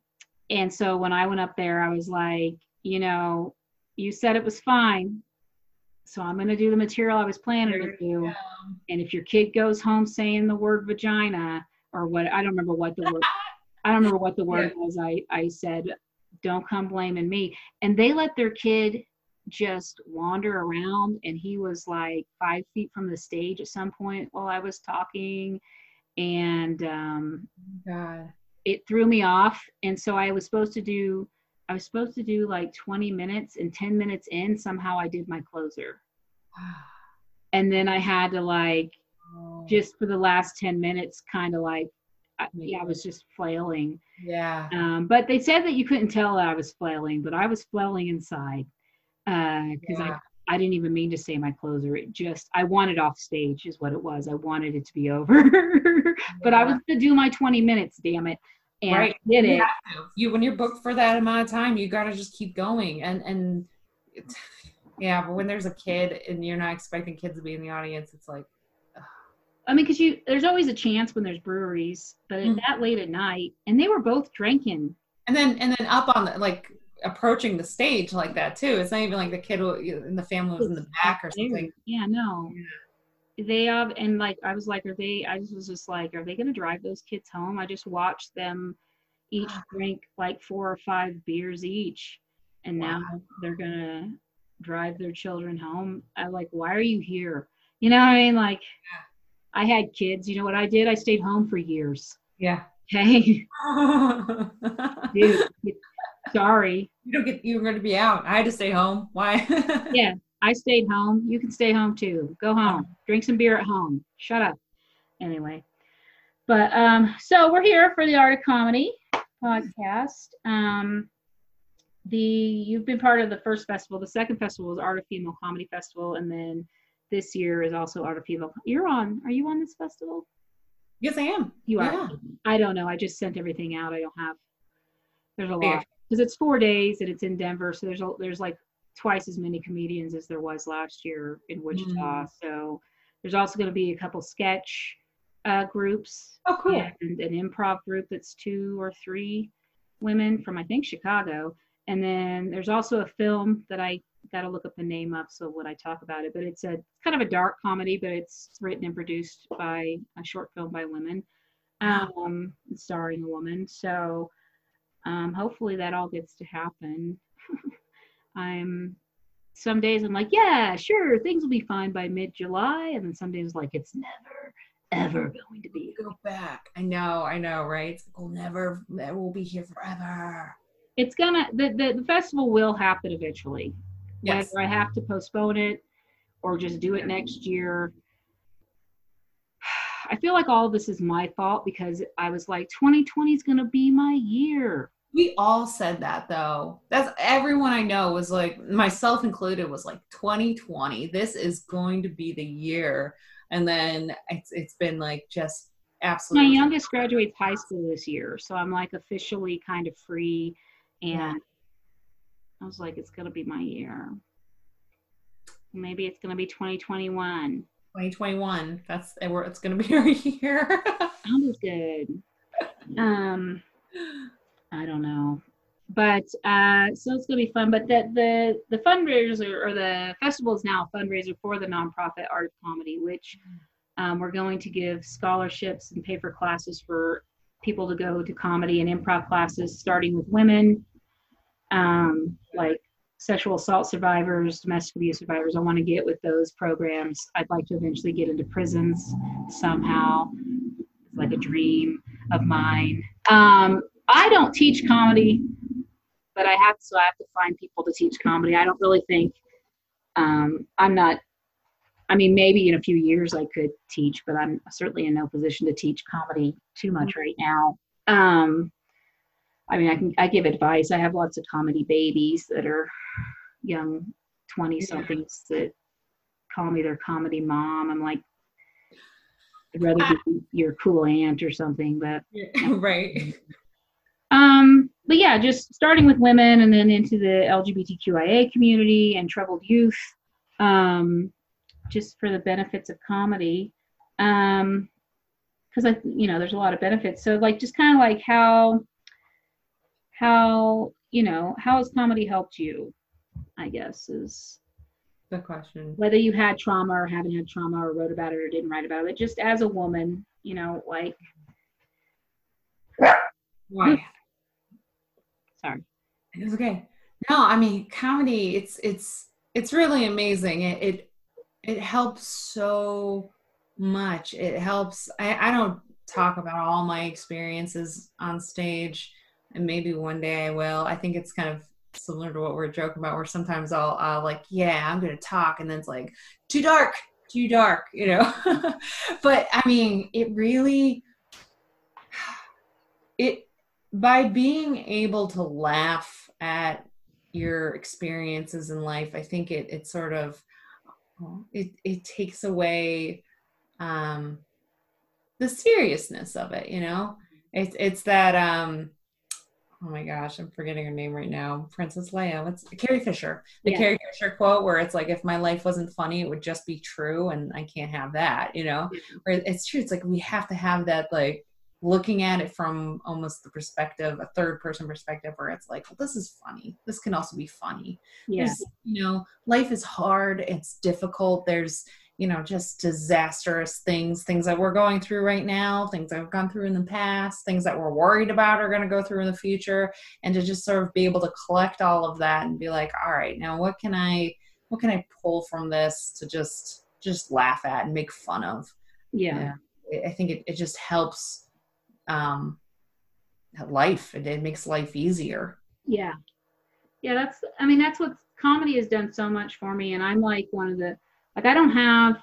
and so when I went up there, I was like, you know, you said it was fine so I'm going to do the material I was planning to do. And if your kid goes home saying the word vagina or what, I don't remember what the word, I don't remember what the word yeah. was. I, I said, don't come blaming me. And they let their kid just wander around. And he was like five feet from the stage at some point while I was talking. And um, God. it threw me off. And so I was supposed to do I was supposed to do like 20 minutes, and 10 minutes in, somehow I did my closer. and then I had to like, oh. just for the last 10 minutes, kind of like, I, yeah, I was just flailing. Yeah. Um, but they said that you couldn't tell that I was flailing, but I was flailing inside because uh, yeah. I, I didn't even mean to say my closer. It just, I wanted off stage, is what it was. I wanted it to be over. but yeah. I was going to do my 20 minutes, damn it and right. did it. You, you, when you're booked for that amount of time, you got to just keep going. And and yeah, but when there's a kid and you're not expecting kids to be in the audience, it's like. Ugh. I mean, because you there's always a chance when there's breweries, but mm-hmm. that late at night, and they were both drinking. And then and then up on the like approaching the stage like that too. It's not even like the kid in the family was in the back or something. Yeah, no. Yeah they have and like i was like are they i just was just like are they going to drive those kids home? I just watched them each ah. drink like four or five beers each and wow. now they're going to drive their children home. I like why are you here? You know what i mean? Like i had kids. You know what i did? I stayed home for years. Yeah. Hey. Dude sorry. You don't get you're going to be out. I had to stay home. Why? Yeah I stayed home. You can stay home too. Go home. Drink some beer at home. Shut up. Anyway. But um, so we're here for the Art of Comedy podcast. Um, the you've been part of the first festival. The second festival was Art of Female Comedy Festival, and then this year is also Art of Female. You're on. Are you on this festival? Yes, I am. You are. Yeah. I don't know. I just sent everything out. I don't have. There's a lot because it's four days and it's in Denver, so there's a, there's like twice as many comedians as there was last year in Wichita. Mm. So there's also going to be a couple sketch uh, groups. Oh, cool. And an improv group that's two or three women from, I think, Chicago. And then there's also a film that I got to look up the name up so when I talk about it. But it's a kind of a dark comedy, but it's written and produced by a short film by women, um, starring a woman. So Um, hopefully that all gets to happen. I'm some days I'm like, yeah, sure, things will be fine by mid July, and then some days like it's never ever going to be. Go back. I know, I know, right? It's like, we'll never, we'll be here forever. It's gonna the, the, the festival will happen eventually. Yes. Whether I have to postpone it or just do it next year. I feel like all of this is my fault because I was like, 2020 is gonna be my year. We all said that though. That's everyone I know was like, myself included, was like 2020. This is going to be the year. And then it's it's been like just absolutely. My youngest graduates high school this year, so I'm like officially kind of free and Yeah. I was like, it's gonna be my year. Maybe it's gonna be 2021. 2021. That's it's going to be our year. Sounds good. Um, I don't know, but uh, so it's gonna be fun. But the the the fundraiser or the festival is now a fundraiser for the nonprofit Art Comedy, which um, we're going to give scholarships and pay for classes for people to go to comedy and improv classes, starting with women, um, like sexual assault survivors, domestic abuse survivors. I want to get with those programs. I'd like to eventually get into prisons somehow. It's like a dream of mine. Um, I don't teach comedy, but I have so I have to find people to teach comedy. I don't really think um, I'm not. I mean, maybe in a few years I could teach, but I'm certainly in no position to teach comedy too much right now. Um, I mean, I can I give advice. I have lots of comedy babies that are young twenty somethings that call me their comedy mom. I'm like, I'd rather be your cool aunt or something, but right. Um, but yeah, just starting with women and then into the LGBTQIA community and troubled youth, um, just for the benefits of comedy. Um, because I, you know, there's a lot of benefits. So like, just kind of like how, how you know, how has comedy helped you? I guess is the question. whether you had trauma or haven't had trauma or wrote about it or didn't write about it. Just as a woman, you know, like, Why? Sorry. It's okay. No, I mean comedy. It's it's it's really amazing. It it, it helps so much. It helps. I, I don't talk about all my experiences on stage, and maybe one day I will. I think it's kind of similar to what we're joking about, where sometimes I'll I'll like, yeah, I'm gonna talk, and then it's like too dark, too dark, you know. but I mean, it really it by being able to laugh at your experiences in life i think it it sort of it it takes away um the seriousness of it you know? It's it's that um oh my gosh i'm forgetting her name right now. Princess leia what's carrie fisher. The Yeah. carrie fisher quote where it's like if my life wasn't funny it would just be true and i can't have that you know? Where it's true it's like we have to have that like looking at it from almost the perspective a third person perspective where it's like well this is funny. This can also be funny. Yeah. you know life is hard. It's difficult. There's you know just disastrous things things that we're going through right now things that have gone through in the past things that we're worried about are going to go through in the future. And to just sort of be able to collect all of that and be like all right now what can i what can i pull from this to just just laugh at and make fun of? Yeah. I- I think it, it just helps um life it, it makes life easier Yeah. Yeah, that's I mean that's what comedy has done so much for me and I'm like one of the like I don't have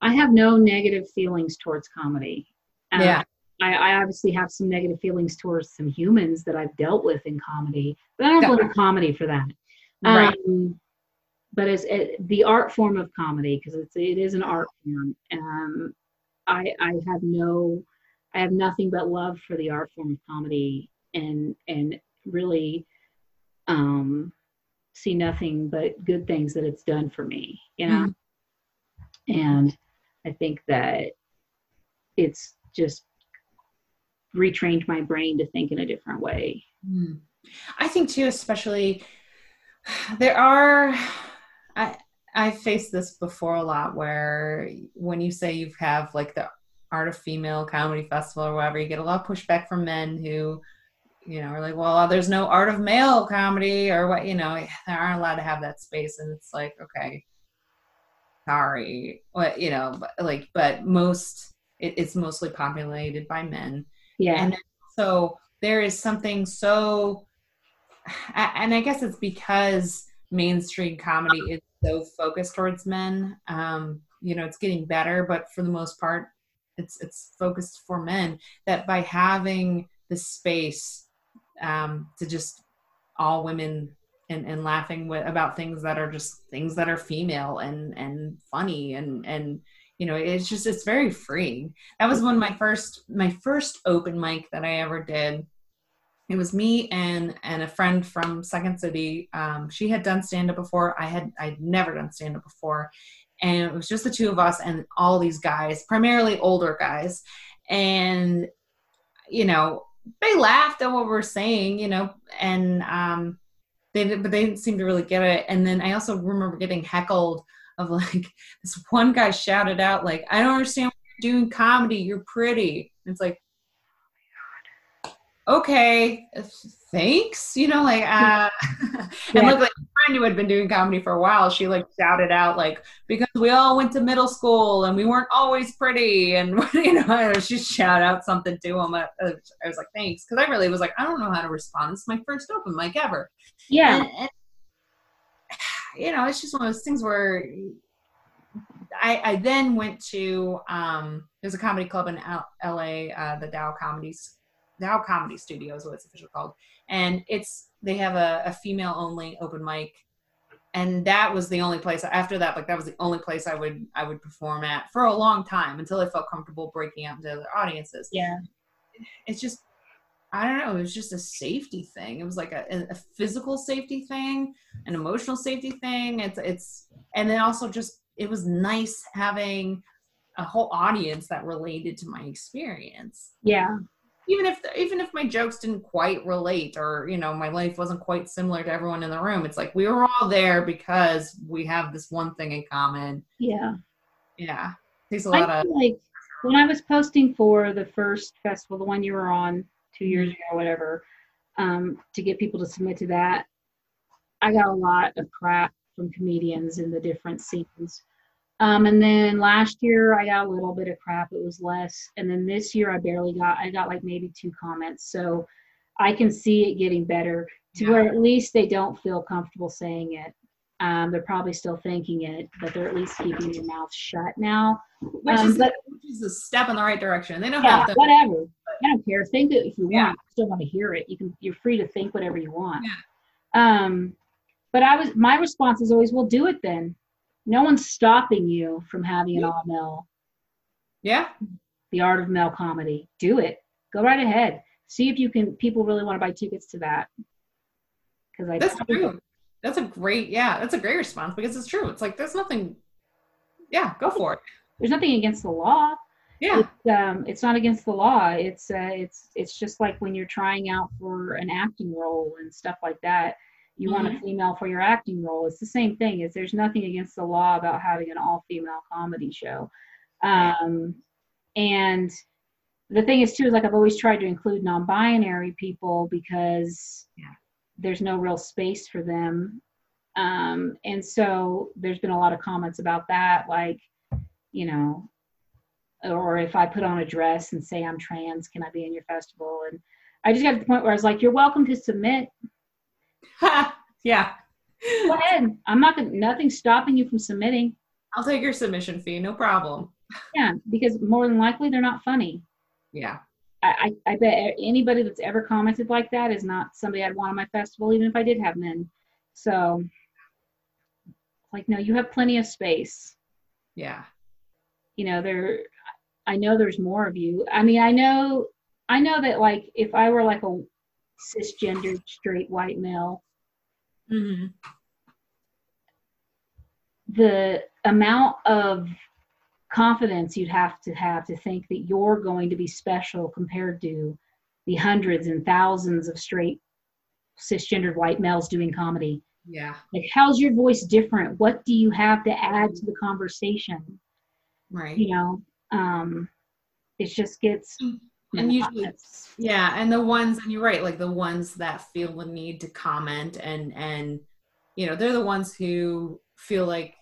I have no negative feelings towards comedy. Um, Yeah. I, I obviously have some negative feelings towards some humans that I've dealt with in comedy, but I don't blame comedy for that. Right. Um, but as it, the art form of comedy, because it's it is an art form. Um, I I have no, I have nothing but love for the art form of comedy, and and really, um, see nothing but good things that it's done for me. You know, and I think that it's just retrained my brain to think in a different way. Hmm. I think too, especially there are. I I faced this before a lot, where when you say you have like the Art of Female Comedy Festival or whatever, you get a lot of pushback from men who you know, are like, well, there's no art of male comedy or what, you know, they aren't allowed to have that space. And it's like, okay, sorry. What, you know, but like, but most, it, it's mostly populated by men. Yeah. And so there is something so, and I guess it's because mainstream comedy is so focused towards men. Um, you know, it's getting better, but for the most part, it's it's focused for men. That by having the space um, to just all women and, and laughing with, about things that are just things that are female and and funny and and you know it's just it's very freeing. That was one of my first my first open mic that i ever did. It was me and and a friend from second city. Um, she had done stand up before. I had i'd never done stand up before and it was just the two of us and all these guys primarily older guys. And you know they laughed at what we we're saying you know and um they but they didn't seem to really get it. And then i also remember getting heckled of like this one guy shouted out like i don't understand you're doing comedy. You're pretty. And it's like okay, thanks. You know, like, uh, and look, like a friend who had been doing comedy for a while, she like shouted out, like, because we all went to middle school and we weren't always pretty. And, you know, she shout out something to him. I, I was like, thanks. Cause I really was like, I don't know how to respond. It's my first open mic ever. Yeah. And, and, you know, it's just one of those things where I, I then went to, um, there's a comedy club in L- LA, uh, the Dow Comedies now Comedy Studio is what it's officially called, and it's they have a, a female only open mic, and that was the only place. After that, like that was the only place I would I would perform at for a long time until I felt comfortable breaking out into other audiences. Yeah, it's just I don't know. It was just a safety thing. It was like a, a physical safety thing, an emotional safety thing. It's it's and then also just it was nice having a whole audience that related to my experience. Yeah even if even if my jokes didn't quite relate or you know my life wasn't quite similar to everyone in the room it's like we were all there because we have this one thing in common. Yeah. Yeah. It takes a lot of like when i was posting for the first festival the one you were on two years ago or whatever um, to get people to submit to that i got a lot of crap from comedians in the different scenes um, and then last year I got a little bit of crap. It was less. And then this year I barely got, I got like maybe two comments. So I can see it getting better to yeah. where at least they don't feel comfortable saying it. Um, they're probably still thinking it, but they're at least keeping their mouth shut now. Which, um, is, but, which is a step in the right direction. They don't yeah, have to. Whatever. I don't care. Think it if you yeah. want. still want to hear it. You can. You're free to think whatever you want. Yeah. Um, but I was. My response is always, "Well, do it then." No one's stopping you from having an all male. Yeah. The art of male comedy. Do it. Go right ahead. See if you can. People really want to buy tickets to that. Because I. That's true. That's a great. Yeah, that's a great response because it's true. It's like there's nothing. Yeah, go for it. There's nothing against the law. Yeah. It's, um, it's not against the law. It's uh, it's it's just like when you're trying out for an acting role and stuff like that you mm-hmm. want a mm-hmm. female for your acting role. It's the same thing. Is there's nothing against the law about having an all female comedy show. Um, and the thing is too is like I've always tried to include non-binary people because yeah. there's no real space for them. Um, and so there's been a lot of comments about that, like, you know, or if I put on a dress and say I'm trans, can I be in your festival? And I just got to the point where I was like, you're welcome to submit yeah. Go ahead. I'm not gonna nothing's stopping you from submitting. I'll take your submission fee, no problem. Yeah, because more than likely they're not funny. Yeah. I, I, I bet anybody that's ever commented like that is not somebody I'd want on my festival, even if I did have men. So like no, you have plenty of space. Yeah. You know, there I know there's more of you. I mean, I know I know that like if I were like a cisgendered straight white male. Mm-hmm. The amount of confidence you'd have to have to think that you're going to be special compared to the hundreds and thousands of straight cisgendered white males doing comedy. Yeah. Like, how's your voice different? What do you have to add to the conversation? Right. You know, um, it just gets And usually Yeah, and the ones and you're right, like the ones that feel the need to comment and and you know, they're the ones who feel like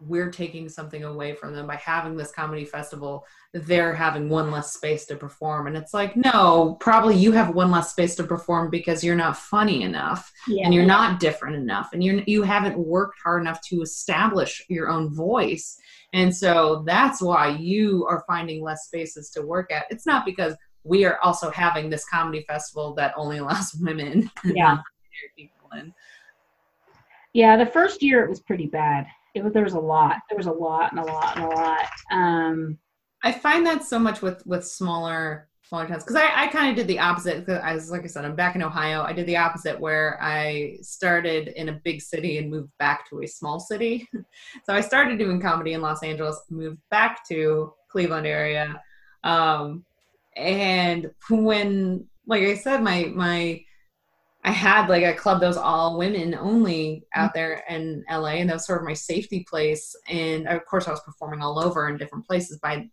we're taking something away from them by having this comedy festival. They're having one less space to perform and it's like, no, probably you have one less space to perform because you're not funny enough yeah, and you're not different enough and you're you haven't worked hard enough to establish your own voice. And so that's why you are finding less spaces to work at. It's not because we are also having this comedy festival that only allows women Yeah. people in. Yeah, the first year it was pretty bad. It was there was a lot. There was a lot and a lot and a lot. Um, I find that so much with with smaller smaller towns because I, I kind of did the opposite. I was like I said, I'm back in Ohio. I did the opposite where I started in a big city and moved back to a small city. so I started doing comedy in Los Angeles, moved back to Cleveland area, um, and when like I said, my my I had like a club that was all women only out there in LA, and that was sort of my safety place. And of course, I was performing all over in different places by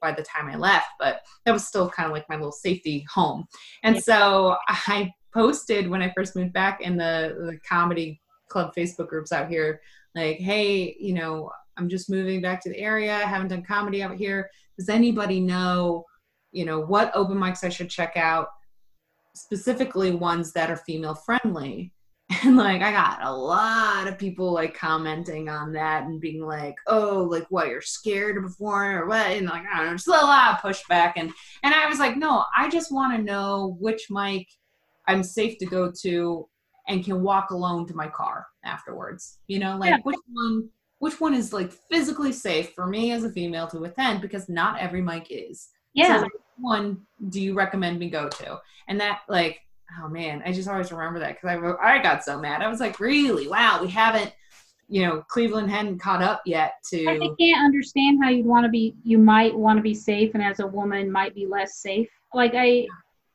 by the time I left, but that was still kind of like my little safety home. And so I posted when I first moved back in the, the comedy club Facebook groups out here, like, hey, you know, I'm just moving back to the area. I haven't done comedy out here. Does anybody know, you know, what open mics I should check out? specifically ones that are female friendly. And like i got a lot of people like commenting on that and being like oh like what you're scared to perform or what? And like i don't know just a lot of pushback. And and i was like no i just want to know which mic i'm safe to go to and can walk alone to my car afterwards. You know like Yeah. which one which one is like physically safe for me as a female to attend because not every mic is. Yeah, so, one do you recommend me go to? And that, like, oh man, I just always remember that because I wrote, I got so mad. I was like, really? Wow, we haven't, you know, Cleveland hadn't caught up yet to. I can't understand how you'd want to be. You might want to be safe, and as a woman, might be less safe. Like I,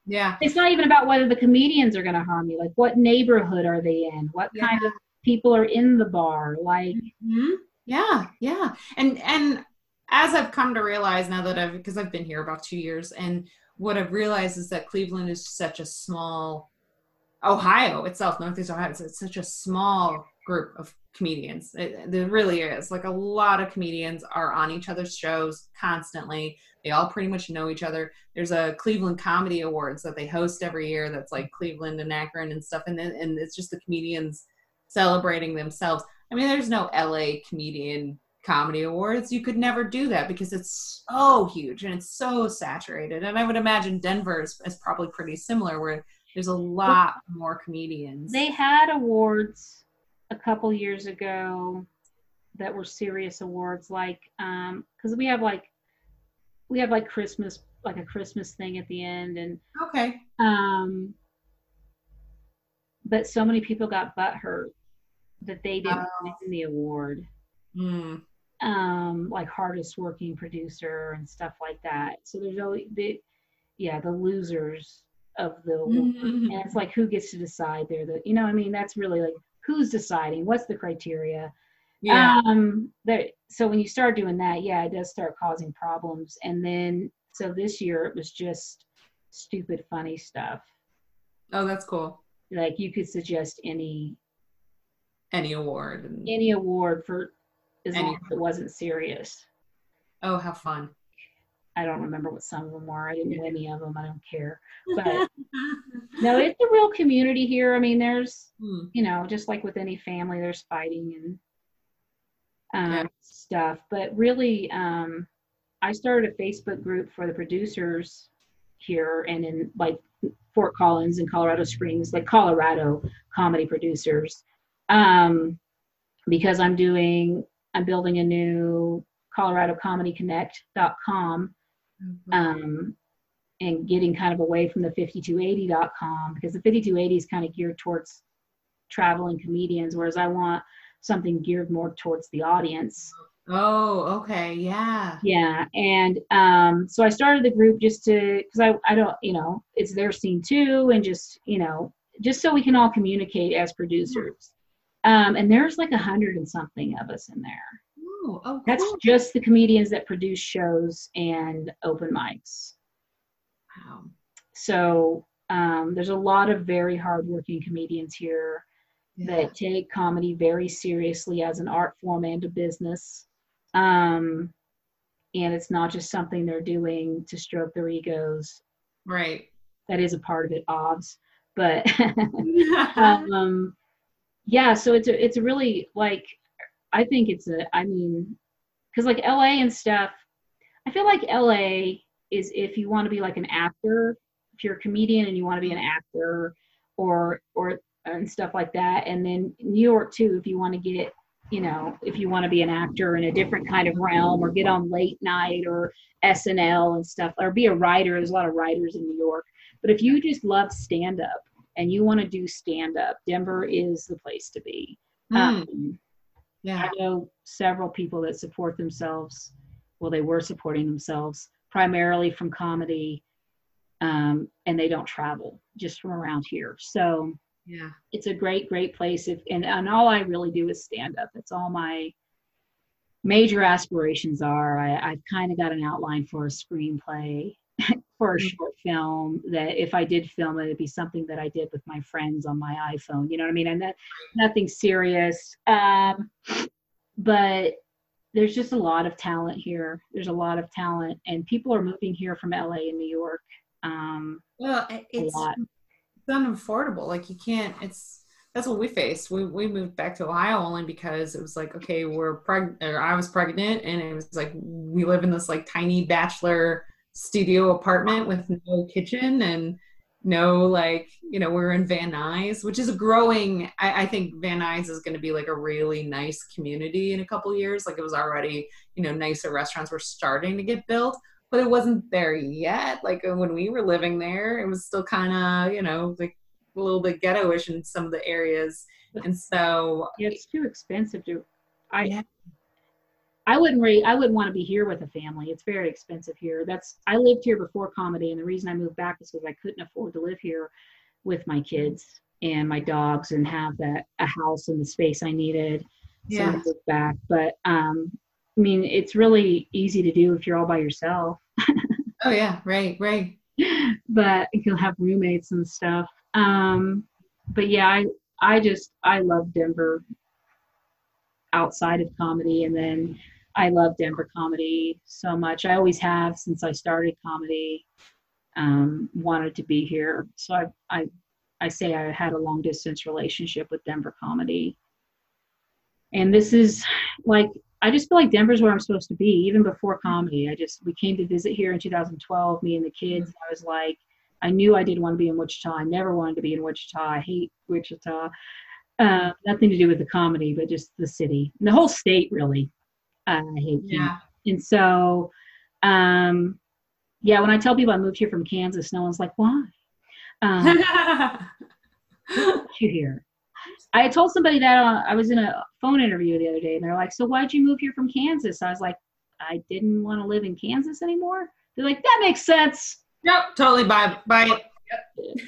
Yeah, it's not even about whether the comedians are going to harm you. Like what neighborhood are they in? What Yeah. kind of people are in the bar? Like Mhm. yeah, yeah. And and as I've come to realize now that I've because I've been here about two years, and what I've realized is that Cleveland is such a small Ohio itself, Northeast Ohio, it's, it's such a small group of comedians. It, there really is. Like a lot of comedians are on each other's shows constantly. They all pretty much know each other. There's a Cleveland Comedy Awards that they host every year. That's like Cleveland and Akron and stuff, and then, and it's just the comedians celebrating themselves. I mean, there's no LA comedian comedy awards. You could never do that because it's so huge and it's so saturated. And I would imagine Denver is, is probably pretty similar, where there's a lot more comedians. they had awards a couple years ago that were serious awards, like um, because we have like we have like Christmas, like a Christmas thing at the end, and okay. um, but so many people got butthurt that they didn't Oh. win the award. Mm. Um like hardest working producer and stuff like that so there's always the yeah the losers of the. Mhm. and it's like who gets to decide they're the you know i mean that's really like who's deciding what's the criteria Yeah. um that so when you start doing that yeah it does start causing problems and then so this year it was just stupid funny stuff oh, that's cool. like you could suggest any Any award. Any award for as long as it wasn't serious oh, how fun. I don't remember what some of them were. I didn't win any of them. I don't care. But no, it's a real community here. I mean, there's, Hmm. you know, just like with any family, there's fighting and um, Yeah. stuff. But really, um, I started a Facebook group for the producers here and in like Fort Collins and Colorado Springs, like Colorado comedy producers, um, because I'm doing, I'm building a new Colorado Comedy Connect.com um, and getting kind of away from the 5280.com because the 5280 is kind of geared towards traveling comedians, whereas I want something geared more towards the audience. oh, okay. Yeah. Yeah, and um, so I started the group just to because I I don't you know it's their scene too, and just you know just so we can all communicate as producers. Um, and there's like a hundred and something of us in there. Oh, oh, That's cool. just the comedians that produce shows and open mics. Wow. So um, there's a lot of very hardworking comedians here Yeah. that take comedy very seriously as an art form and a business. Um, and it's not just something they're doing to stroke their egos. Right. That is a part of it, obs. But um, yeah, so it's a it's really like I think it's a I mean, because like LA and stuff, I feel like LA is if you want to be like an actor, if you're a comedian and you want to be an actor, or or and stuff like that, and then New York too, if you want to get you know if you want to be an actor in a different kind of realm or get on late night or SNL and stuff or be a writer. There's a lot of writers in New York. But if you just love stand up and you want to do stand up, Denver is the place to be. Mm, Um, yeah. I know several people that support themselves. Well, they were supporting themselves primarily from comedy, um, and they don't travel just from around here. So Yeah. it's a great, great place. If and, and all I really do is stand up. That's all my major aspirations are. I, I've kind of got an outline for a screenplay for a Mhm. short film that if I did film it, it'd be something that I did with my friends on my iPhone. You know what I mean? And that nothing serious. Um, but there's just a lot of talent here. There's a lot of talent, and people are moving here from LA and New York. Um, Well, it's it's unaffordable. Like you can't. It's that's what we faced. We we moved back to Ohio only because it was like okay, we're pregnant. Or I was pregnant, and it was like we live in this like tiny bachelor studio apartment with no kitchen and no like you know we're in Van Nuys, which is a growing. I, I think Van Nuys is going to be like a really nice community in a couple years. Like it was already you know nicer restaurants were starting to get built but it wasn't there yet. Like uh, when we were living there, it was still kind of, you know, like a little bit ghettoish in some of the areas. And so, Yeah, it's too expensive to. I Yeah. I wouldn't rate. I wouldn't want to be here with a family. It's very expensive here. That's I lived here before comedy, and the reason I moved back is because I couldn't afford to live here with my kids and my dogs and have that a house and the space I needed. Yeah. So I moved back. But um, I mean, it's really easy to do if you're all by yourself. oh yeah, right, right. but you'll have roommates and stuff. Um, but yeah, I I just I love Denver outside of comedy, and then I love Denver comedy so much. I always have since I started comedy. Um, wanted to be here, so I I I say I had a long distance relationship with Denver comedy, and this is like I just feel like Denver's where I'm supposed to be, even before comedy. I just we came to visit here in 2012, me and the kids. I was like, I knew I didn't want to be in Wichita. I never wanted to be in Wichita. I hate Wichita. Uh, nothing to do with the comedy, but just the city, and the whole state, really. Uh, I hate. Yeah, And so, um, yeah, when I tell people I moved here from Kansas, no one's like, why? Um, you here. I told somebody that uh, I was in a phone interview the other day, and they're like, "So why'd you move here from Kansas?" I was like, "I didn't want to live in Kansas anymore." They're like, "That makes sense." yep, totally. Bye, bye.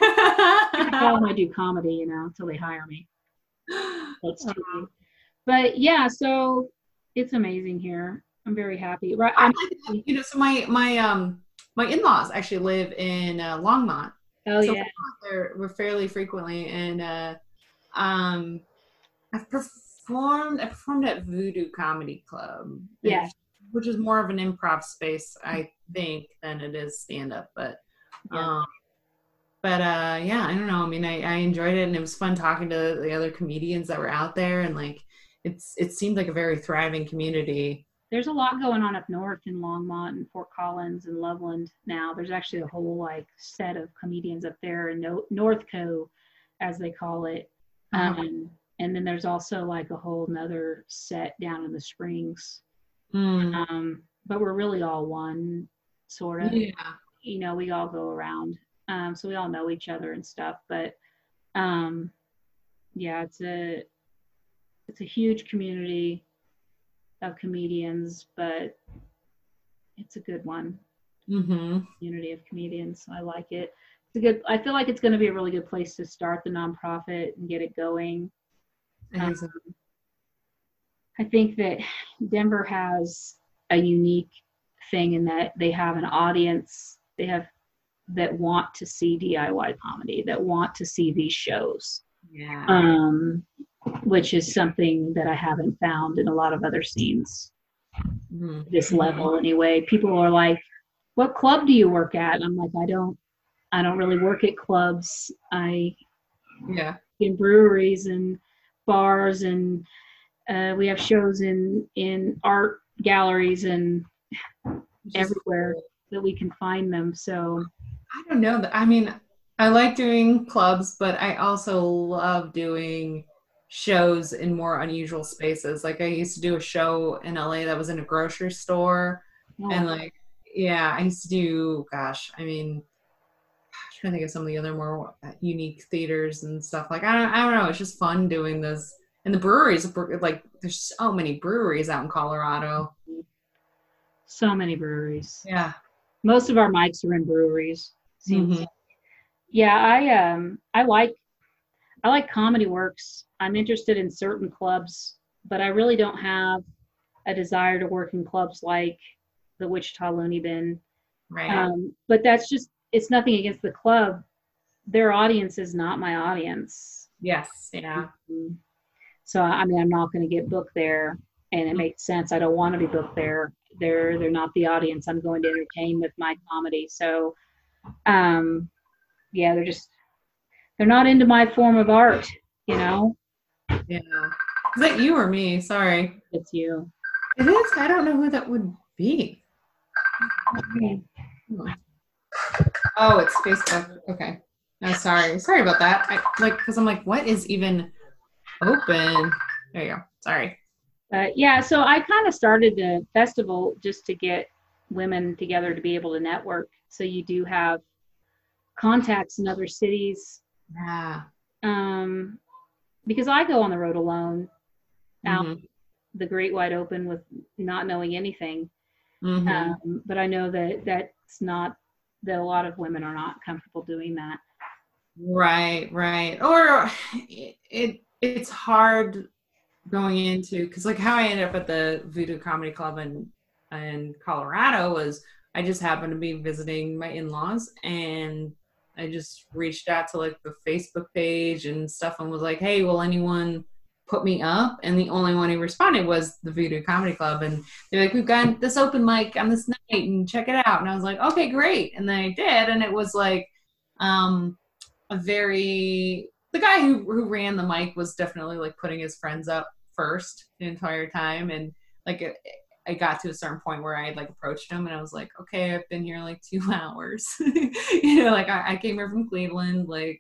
I tell them I do comedy, you know, until they hire me. That's late. But yeah, so it's amazing here. I'm very happy. Right, I'm, you know, so my my um my in-laws actually live in uh, Longmont. oh so yeah, there we're fairly frequently and uh um I've performed I performed at Voodoo Comedy Club. Yeah. Which is more of an improv space, I think, than it is stand up. But Yeah. um but uh yeah, I don't know. I mean I, I enjoyed it and it was fun talking to the other comedians that were out there and like it's it seemed like a very thriving community. there's a lot going on up north in Longmont and Fort Collins and Loveland now. There's actually a whole like set of comedians up there in no- NoCo, as they call it. Uh-huh. Um, and then there's also like a whole nother set down in the Springs. Mm. Um, but we're really all one, sort of. Yeah. You know, we all go around, um, so we all know each other and stuff. But um, yeah, it's a it's a huge community of comedians, but it's a good one. Mm-hmm. Community of comedians. I like it. It's a good. I feel like it's going to be a really good place to start the nonprofit and get it going. Um, I think that Denver has a unique thing in that they have an audience. They have that want to see DIY comedy, that want to see these shows. Yeah. Um, which is something that I haven't found in a lot of other scenes. Mhm. This level, anyway. People are like, "What club do you work at?" And I'm like, "I don't, I don't really work at clubs. I Yeah. in breweries and bars, and uh, we have shows in in art galleries and Just- everywhere that we can find them. So I don't know. I mean, I like doing clubs, but I also love doing shows in more unusual spaces. Like I used to do a show in LA that was in a grocery store, and like, yeah, I used to do. Gosh, I mean, I'm trying to think of some of the other more unique theaters and stuff. Like I don't, I don't know. It's just fun doing this. And the breweries, like, there's so many breweries out in Colorado. so many breweries. Yeah. Most of our mics are in breweries. Seems Mhm. yeah i um i like i like comedy works i'm interested in certain clubs but i really don't have a desire to work in clubs like the wichita Loony Bin Right. um, but that's just it's nothing against the club their audience is not my audience yes. Yeah. Mhm. so i mean i'm not going to get booked there and it makes sense i don't want to be booked there they're they're not the audience i'm going to entertain with my comedy so um yeah they're just they're not into my form of art you know Yeah. Is that you or me? Sorry. it's you It is. I don't know who that would be. Oh, it's Facebook. Okay. No, sorry. Sorry about that. I like because I'm like, what is even open? There you go. Sorry. but yeah so i kind of started the festival just to get women together to be able to network so you do have contacts in other cities Yeah. um because i go on the road alone out Mhm. the great wide open with not knowing anything Mhm. um, but I know that that's not that a lot of women are not comfortable doing that. Right, right. Or it, it it's hard going into because like how I ended up at the Voodoo Comedy Club in in Colorado was I just happened to be visiting my in-laws and I just reached out to like the Facebook page and stuff and was like, hey, will anyone put me up? And the only one who responded was the Voodoo Comedy Club. And they're like, we've got this open mic on this night and check it out. And I was like, okay, great. And then I did. And it was like, um, a very, the guy who, who ran the mic was definitely like putting his friends up first the entire time. And like, it, I got to a certain point where I had like approached him and I was like, okay, I've been here like two hours. you know, like I, I came here from Cleveland. Like,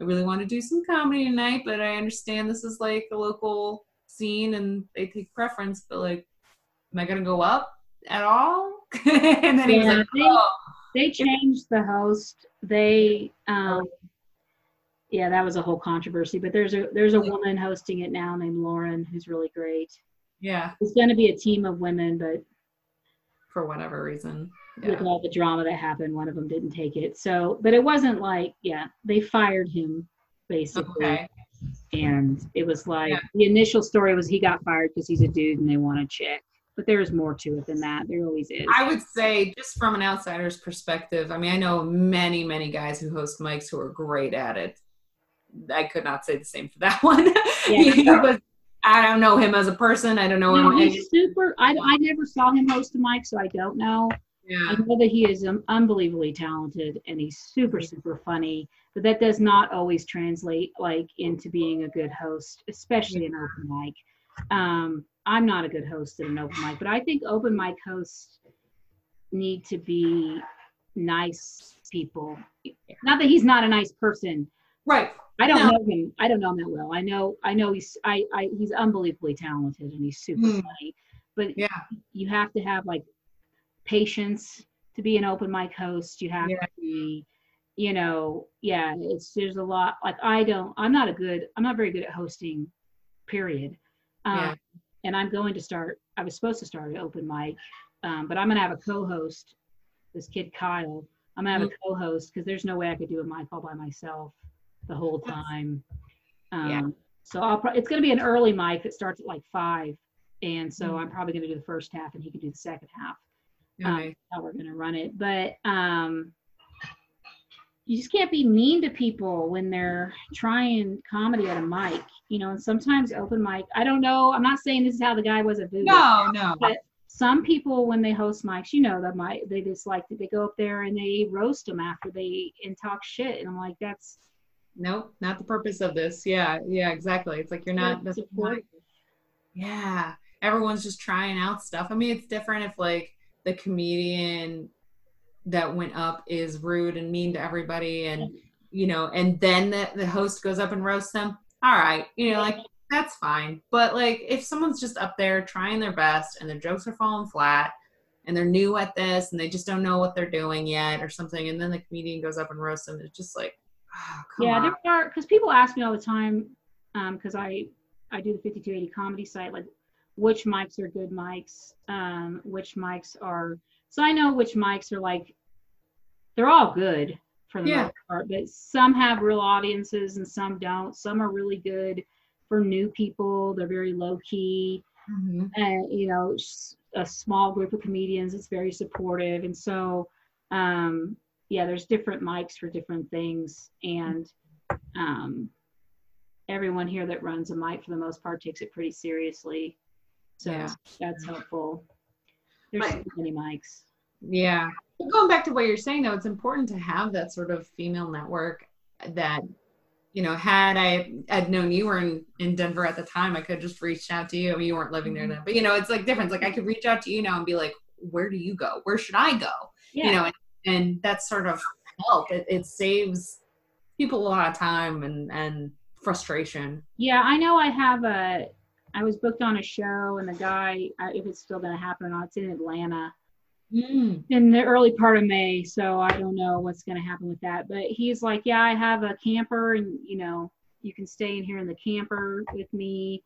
I really want to do some comedy tonight, but I understand this is like a local scene and they take preference, but like, am I going to go up at all? and then he was Yeah, like, they- oh, They changed the host. They, um, yeah, that was a whole controversy. But there's a there's a woman hosting it now named Lauren who's really great. Yeah, It's going to be a team of women, but for whatever reason. with all the drama that happened, one of them didn't take it. So, but it wasn't like, yeah, they fired him basically. Okay. And it was like Yeah. the initial story was he got fired because he's a dude and they want a chick. But there's more to it than that. There always is. I would say, just from an outsider's perspective, I mean, I know many, many guys who host mics who are great at it. I could not say the same for that one. Yeah. I don't know him as a person. I don't know no, him. he's super. I, I never saw him host a mic, so I don't know. yeah. I know that he is unbelievably talented and he's super, super funny. But that does not always translate like into being a good host, especially an open mic. Um, I'm not a good host at an open mic, but I think open mic hosts need to be nice people. Not that he's not a nice person. Right. I don't No. know him. I don't know him that well. I know. I know he's. I. I he's unbelievably talented and he's super Hmm. funny. But Yeah. you have to have like patience to be an open mic host. You have Yeah. to be, you know, yeah. It's there's a lot. Like I don't. I'm not a good. I'm not very good at hosting. Period. Um, Yeah. And I'm going to start. I was supposed to start an open mic, um, but I'm gonna have a co-host. This kid Kyle. I'm gonna have a co-host because there's no way I could do a mic all by myself the whole time. Um, Yeah. So I'll. Pro- it's gonna be an early mic that starts at like five, and so Mhm. I'm probably gonna do the first half, and he can do the second half um, how we're going to run it. But um, you just can't be mean to people when they're trying comedy at a mic, you know. And sometimes open mic, I don't know. I'm not saying this is how the guy was at Voodoo. No, no. But some people, when they host mics, you know, that might they just like they go up there and they roast them after they and talk shit, and I'm like, that's nope, not the purpose of this. Yeah, yeah, exactly. It's like you're not. That's not yeah, everyone's just trying out stuff. I mean, it's different if like the comedian that went up is rude and mean to everybody and you know and then the, the host goes up and roasts them all right you know like that's fine but like if someone's just up there trying their best and their jokes are falling flat and they're new at this and they just don't know what they're doing yet or something and then the comedian goes up and roasts them it's just like oh, yeah on. there are because people ask me all the time because um, i i do the 5280 comedy site like which mics are good mics um, which mics are so I know which mics are like, they're all good for the yeah. most part, but some have real audiences and some don't. Some are really good for new people. They're very low key, mm-hmm. and you know, a small group of comedians. It's very supportive, and so, um, yeah, there's different mics for different things, and um, everyone here that runs a mic for the most part takes it pretty seriously. So yeah. that's helpful. There's so many mics. Yeah. Going back to what you're saying though, it's important to have that sort of female network that, you know, had I had known you were in, in Denver at the time, I could just reach out to you. I mean, you weren't living there mm-hmm. then, but you know, it's like different. Like I could reach out to you now and be like, where do you go? Where should I go? Yeah. You know, and, and that's sort of help. It, it saves people a lot of time and, and frustration. Yeah, I know I have a I was booked on a show, and the guy, if it's still going to happen or not, it's in Atlanta mm. in the early part of May. So I don't know what's going to happen with that. But he's like, Yeah, I have a camper, and you know, you can stay in here in the camper with me.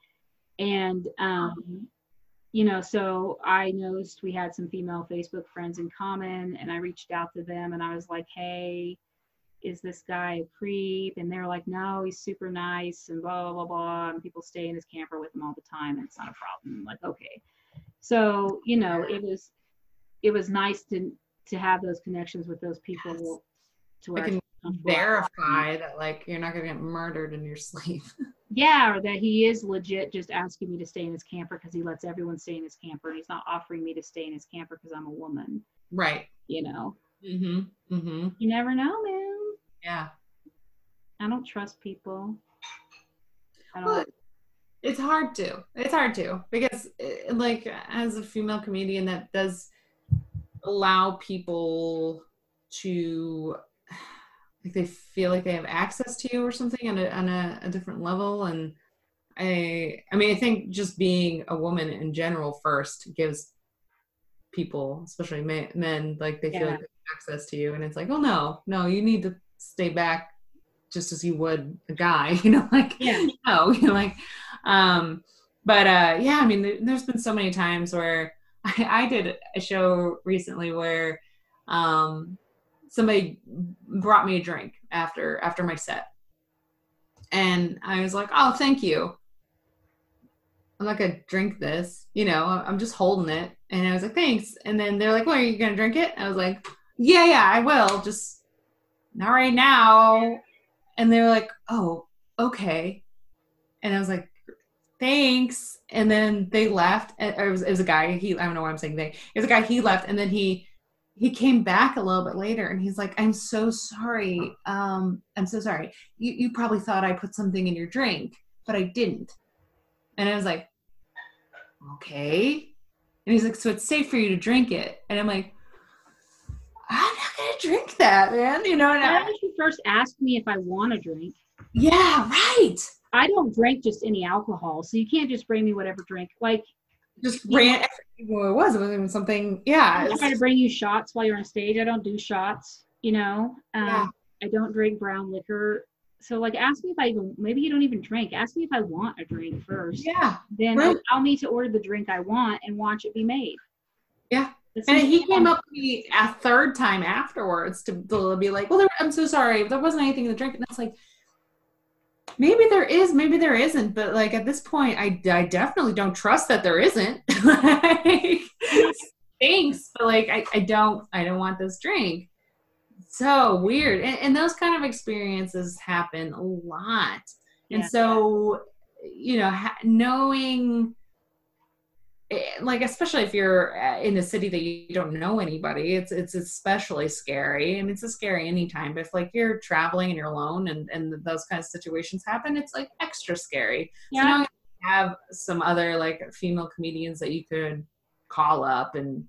And, um, you know, so I noticed we had some female Facebook friends in common, and I reached out to them and I was like, Hey, is this guy a creep? And they're like, no, he's super nice and blah, blah, blah. And people stay in his camper with him all the time and it's not a problem. I'm like, okay. So, you know, it was, it was nice to, to have those connections with those people yes. to where I can verify that like you're not going to get murdered in your sleep. yeah. Or that he is legit just asking me to stay in his camper because he lets everyone stay in his camper. And he's not offering me to stay in his camper because I'm a woman. Right. You know, mm-hmm. Mm-hmm. you never know, man. Yeah. I don't trust people. I don't. Well, it's hard to. It's hard to because, eh, like, as a female comedian, that does allow people to like they feel like they have access to you or something on a on a, a different level. And I I mean I think just being a woman in general first gives people, especially men, men like they feel like they have access to you, and it's like, oh no, no, you need to stay back just as you would a guy, you know, like, yeah. you know, like, um, but uh, yeah, I mean, there's been so many times where I, I did a show recently where um, somebody brought me a drink after after my set, and I was like, oh, thank you. I'm not gonna drink this, you know. I'm just holding it, and I was like, thanks. And then they're like, well, are you gonna drink it? I was like, yeah, yeah, I will. Just not right now. And they were like, oh, okay. And I was like, thanks. And then they left. It was, it was a guy. He, I don't know why I'm saying they. It was a guy. He left, and then he he came back a little bit later, and he's like, I'm so sorry. Um, I'm so sorry. You you probably thought I put something in your drink, but I didn't. And I was like, okay. And he's like, so it's safe for you to drink it. And I'm like, I'm not gonna drink that, man. You know, why don't you first ask me if I want to drink? Yeah, right. I don't drink just any alcohol, so you can't just bring me whatever drink. Like, just ran. Well, it was. It wasn't even something. Yeah. I try to bring you shots while you're on stage. I don't do shots. You know. Um, yeah. I don't drink brown liquor. So, like, ask me if I even. Maybe you don't even drink. Ask me if I want a drink first. Yeah. Then right. I'll, I'll need to order the drink I want and watch it be made. Yeah and he came up to me a third time afterwards to, to be like, "Well, there, I'm so sorry, there wasn't anything in the drink." And I was like, maybe there is, maybe there isn't, but like at this point, I, I definitely don't trust that there isn't. like, thanks, but like I, I don't I don't want this drink. so weird and, and those kind of experiences happen a lot and Yeah. so you know ha- knowing like especially if you're uh, in a city that you don't know anybody it's it's especially scary i mean it's a scary anytime but if like you're traveling and you're alone and and those kind of situations happen it's like extra scary so now you have some other like female comedians that you could call up and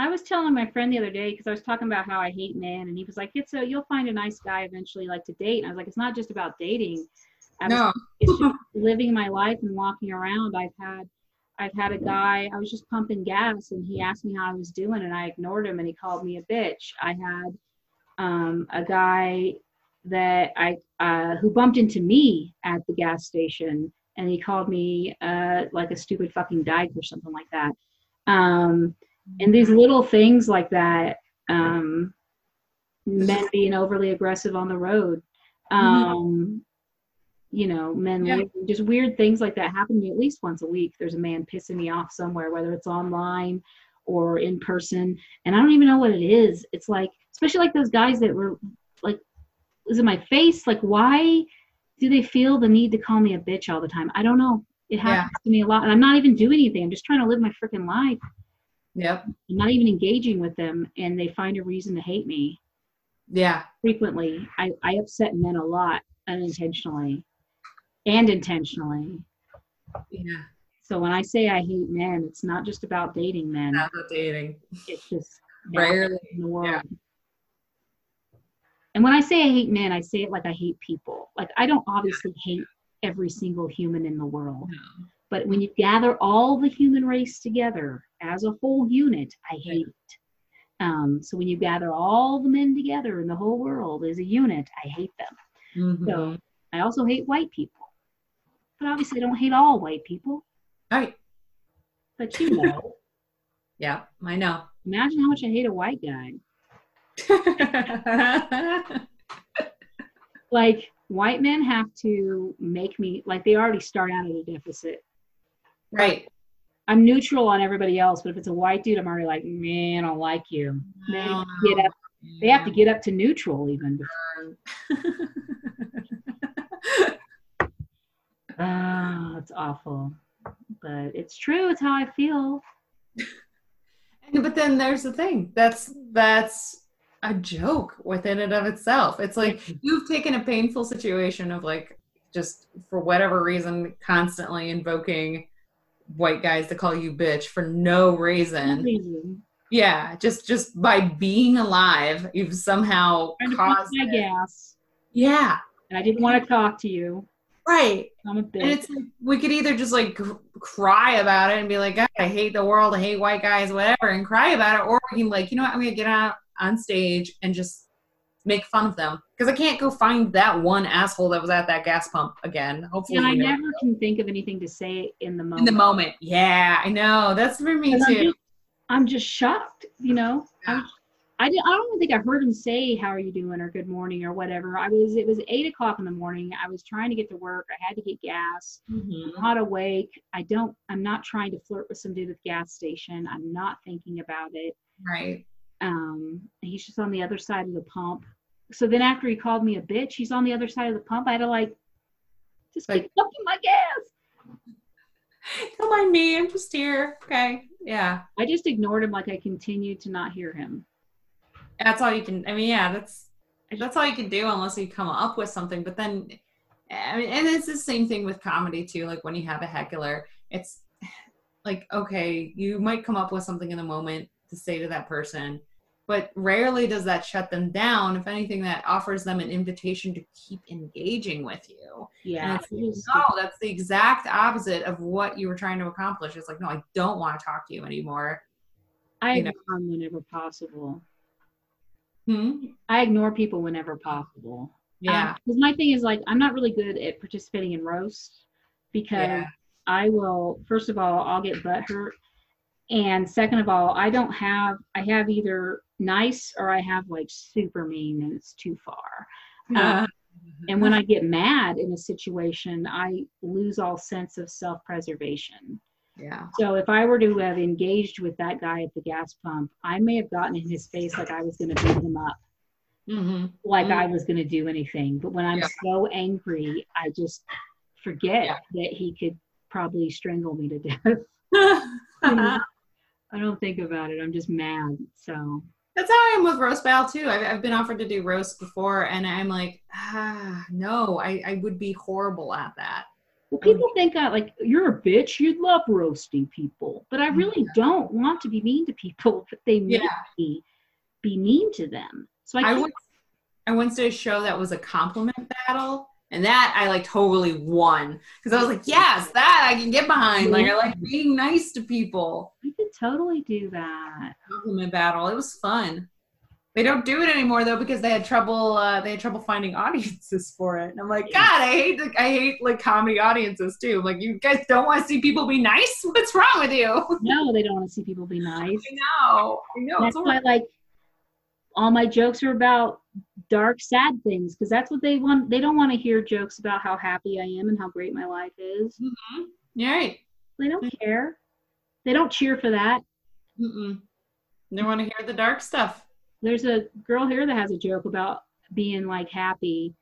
I was telling my friend the other day because I was talking about how I hate men, and he was like, "It's a you'll find a nice guy eventually, like to date." And I was like, "It's not just about dating. I no it's just living my life and walking around. I've had I've had a guy, I was just pumping gas and he asked me how I was doing and I ignored him and he called me a bitch. I had um, a guy that I uh, who bumped into me at the gas station and he called me uh, like a stupid fucking dyke or something like that. Um, and these little things like that, um, men being overly aggressive on the road. Um, you know, men Yeah. just weird things like that happen to me at least once a week. There's a man pissing me off somewhere, whether it's online or in person, and I don't even know what it is. It's like, especially like those guys that were like, is it my face? Like, why do they feel the need to call me a bitch all the time? I don't know. It happens to me a lot, and I'm not even doing anything. I'm just trying to live my freaking life. yep I'm not even engaging with them, and they find a reason to hate me yeah frequently. I, I upset men a lot unintentionally and intentionally. yeah So when I say I hate men, it's not just about dating men. not about dating It's just rarely in the world. yeah. And when I say I hate men, I say it like I hate people. Like I don't obviously hate every single human in the world. No. But when you gather all the human race together as a whole unit, I hate it. Um, so when you gather all the men together in the whole world as a unit, I hate them. Mhm. So I also hate white people. But obviously I don't hate all white people. right But you know, yeah i know imagine how much I hate a white guy. Like white men have to make me like they already start out at a deficit. right I'm neutral on everybody else, but if it's a white dude, I'm already like, man, I don't like you. They have to get up. They have to get up to neutral even. Um, Ah, it's awful, but it's true. It's how I feel. But then there's the thing that's that's a joke within and of itself it's like you've taken a painful situation of like just for whatever reason constantly invoking white guys to call you bitch for no reason Reason. yeah just just by being alive you've somehow Trying to pump caused my it. gas, yeah and I didn't want to talk to you. Right I'm a and it's like we could either just like cr- cry about it and be like, God, I hate the world, I hate white guys, whatever, and cry about it, or we can like, you know what, I'm gonna get out on stage and just make fun of them because I can't go find that one asshole that was at that gas pump again. Hopefully, and I know, never can think of anything to say in the moment. in the moment. Yeah, I know that's for me 'Cause I'm too. just, I'm just shocked, you know. Yeah. I, I, did, I don't even think I heard him say "How are you doing?" or "Good morning" or whatever. I was it was eight o'clock in the morning. I was trying to get to work. I had to get gas. Mhm. I'm not awake. I don't. I'm not trying to flirt with some dude at the gas station. I'm not thinking about it. Right. Um, he's just on the other side of the pump. So then after he called me a bitch, he's on the other side of the pump. I had to like just Like- keep pumping my gas. Don't mind me. I'm just here. Okay. Yeah. I just ignored him like I continued to not hear him. That's all you can. I mean, yeah, that's that's all you can do unless you come up with something. But then, I mean, and it's the same thing with comedy too. Like when you have a heckler, it's like okay, you might come up with something in the moment to say to that person, but rarely does that shut them down. If anything, that offers them an invitation to keep engaging with you. Yeah. it's like, no, that's the exact opposite of what you were trying to accomplish. It's like, no, I don't want to talk to you anymore. I you know. whenever possible. Hmm? I ignore people whenever possible. Yeah. Because my thing is like I'm not really good at participating in roasts because Yeah. I will first of all I'll get butt hurt, and second of all I don't have I have either nice or I have like super mean and it's too far. Uh, And when I get mad in a situation, I lose all sense of self preservation. Yeah. So if I were to have engaged with that guy at the gas pump, I may have gotten in his face like I was going to beat him up. hmm like Mm. I was going to do anything. But when I'm Yeah. so angry, I just forget Yeah. that he could probably strangle me to death. That's I don't think about it. I'm just mad. So that's how I am with roast battle too. I've, I've been offered to do roast before, and I'm like, ah, no, I, I would be horrible at that. Well, oh, people think I like you're a bitch. You'd love roasting people, but I really Yeah. don't want to be mean to people. But they make Yeah. me be mean to them. So I, I once, I once did a show that was a compliment battle, and that I like totally won because I was like, yes, that I can get behind. Like I like being nice to people. I could totally do that. Compliment battle. It was fun. They don't do it anymore though because they had trouble. Uh, they had trouble finding audiences for it. And I'm like, God, I hate. The, I hate like comedy audiences too. I'm like, you guys don't want to see people be nice. What's wrong with you? No, they don't want to see people be nice. know. I know. That's why, like, all my jokes are about dark, sad things because that's what they want. They don't want to hear jokes about how happy I am and how great my life is. Mhm. You're right. They don't care. They don't cheer for that. Mm-mm. They want to hear the dark stuff. There's a girl here that has a joke about being like happy,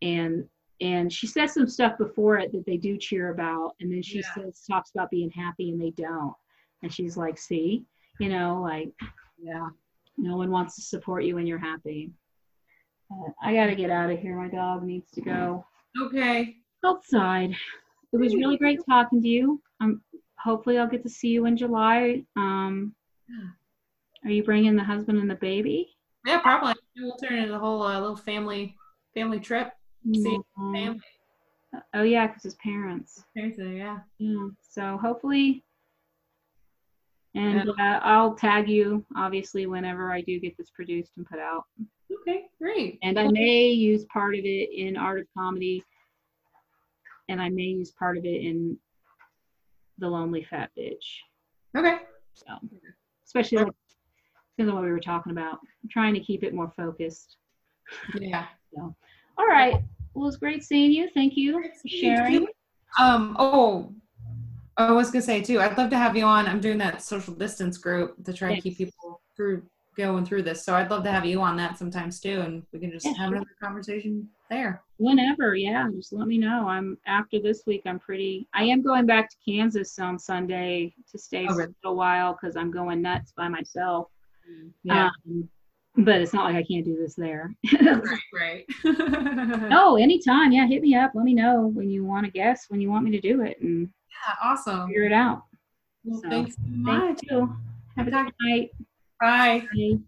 and and she says some stuff before it that they do cheer about, and then she Yeah. says talks about being happy and they don't, and she's like, see, you know, like Yeah. no one wants to support you when you're happy. Uh, I got to get out of here. My dog needs to go Okay. outside. It was really great talking to you. Um, hopefully, I'll get to see you in July. Um, Yeah. Are you bringing the husband and the baby? Yeah, probably. We'll turn it into a whole uh, little family family trip. See Mm, Family. Oh yeah, because his parents. Seriously, yeah. Yeah. So hopefully, and uh, I'll tag you obviously whenever I do get this produced and put out. Okay, great. And I may use part of it in Art of Comedy, and I may use part of it in The Lonely Fat Bitch. Okay. So, especially like because of what we were talking about, I'm trying to keep it more focused. Yeah. so, All right. Well, it's great seeing you. Thank you for sharing. Um. Oh, I was gonna say too. I'd love to have you on. I'm doing that social distance group to try and keep people through going through this. So I'd love to have you on that sometimes too, and we can just Yeah, have sure. another conversation there. Whenever, yeah, just let me know. I'm after this week. I'm pretty. I am going back to Kansas on Sunday to stay Oh, for really? a while because I'm going nuts by myself. Yeah. Um, but it's not like I can't do this there. right. Right. oh, anytime. Yeah, hit me up. Let me know when you want to guess when you want me to do it and Yeah. Awesome. figure it out. Well, So, thanks so much. Thank you. Have a good night. Bye. Bye.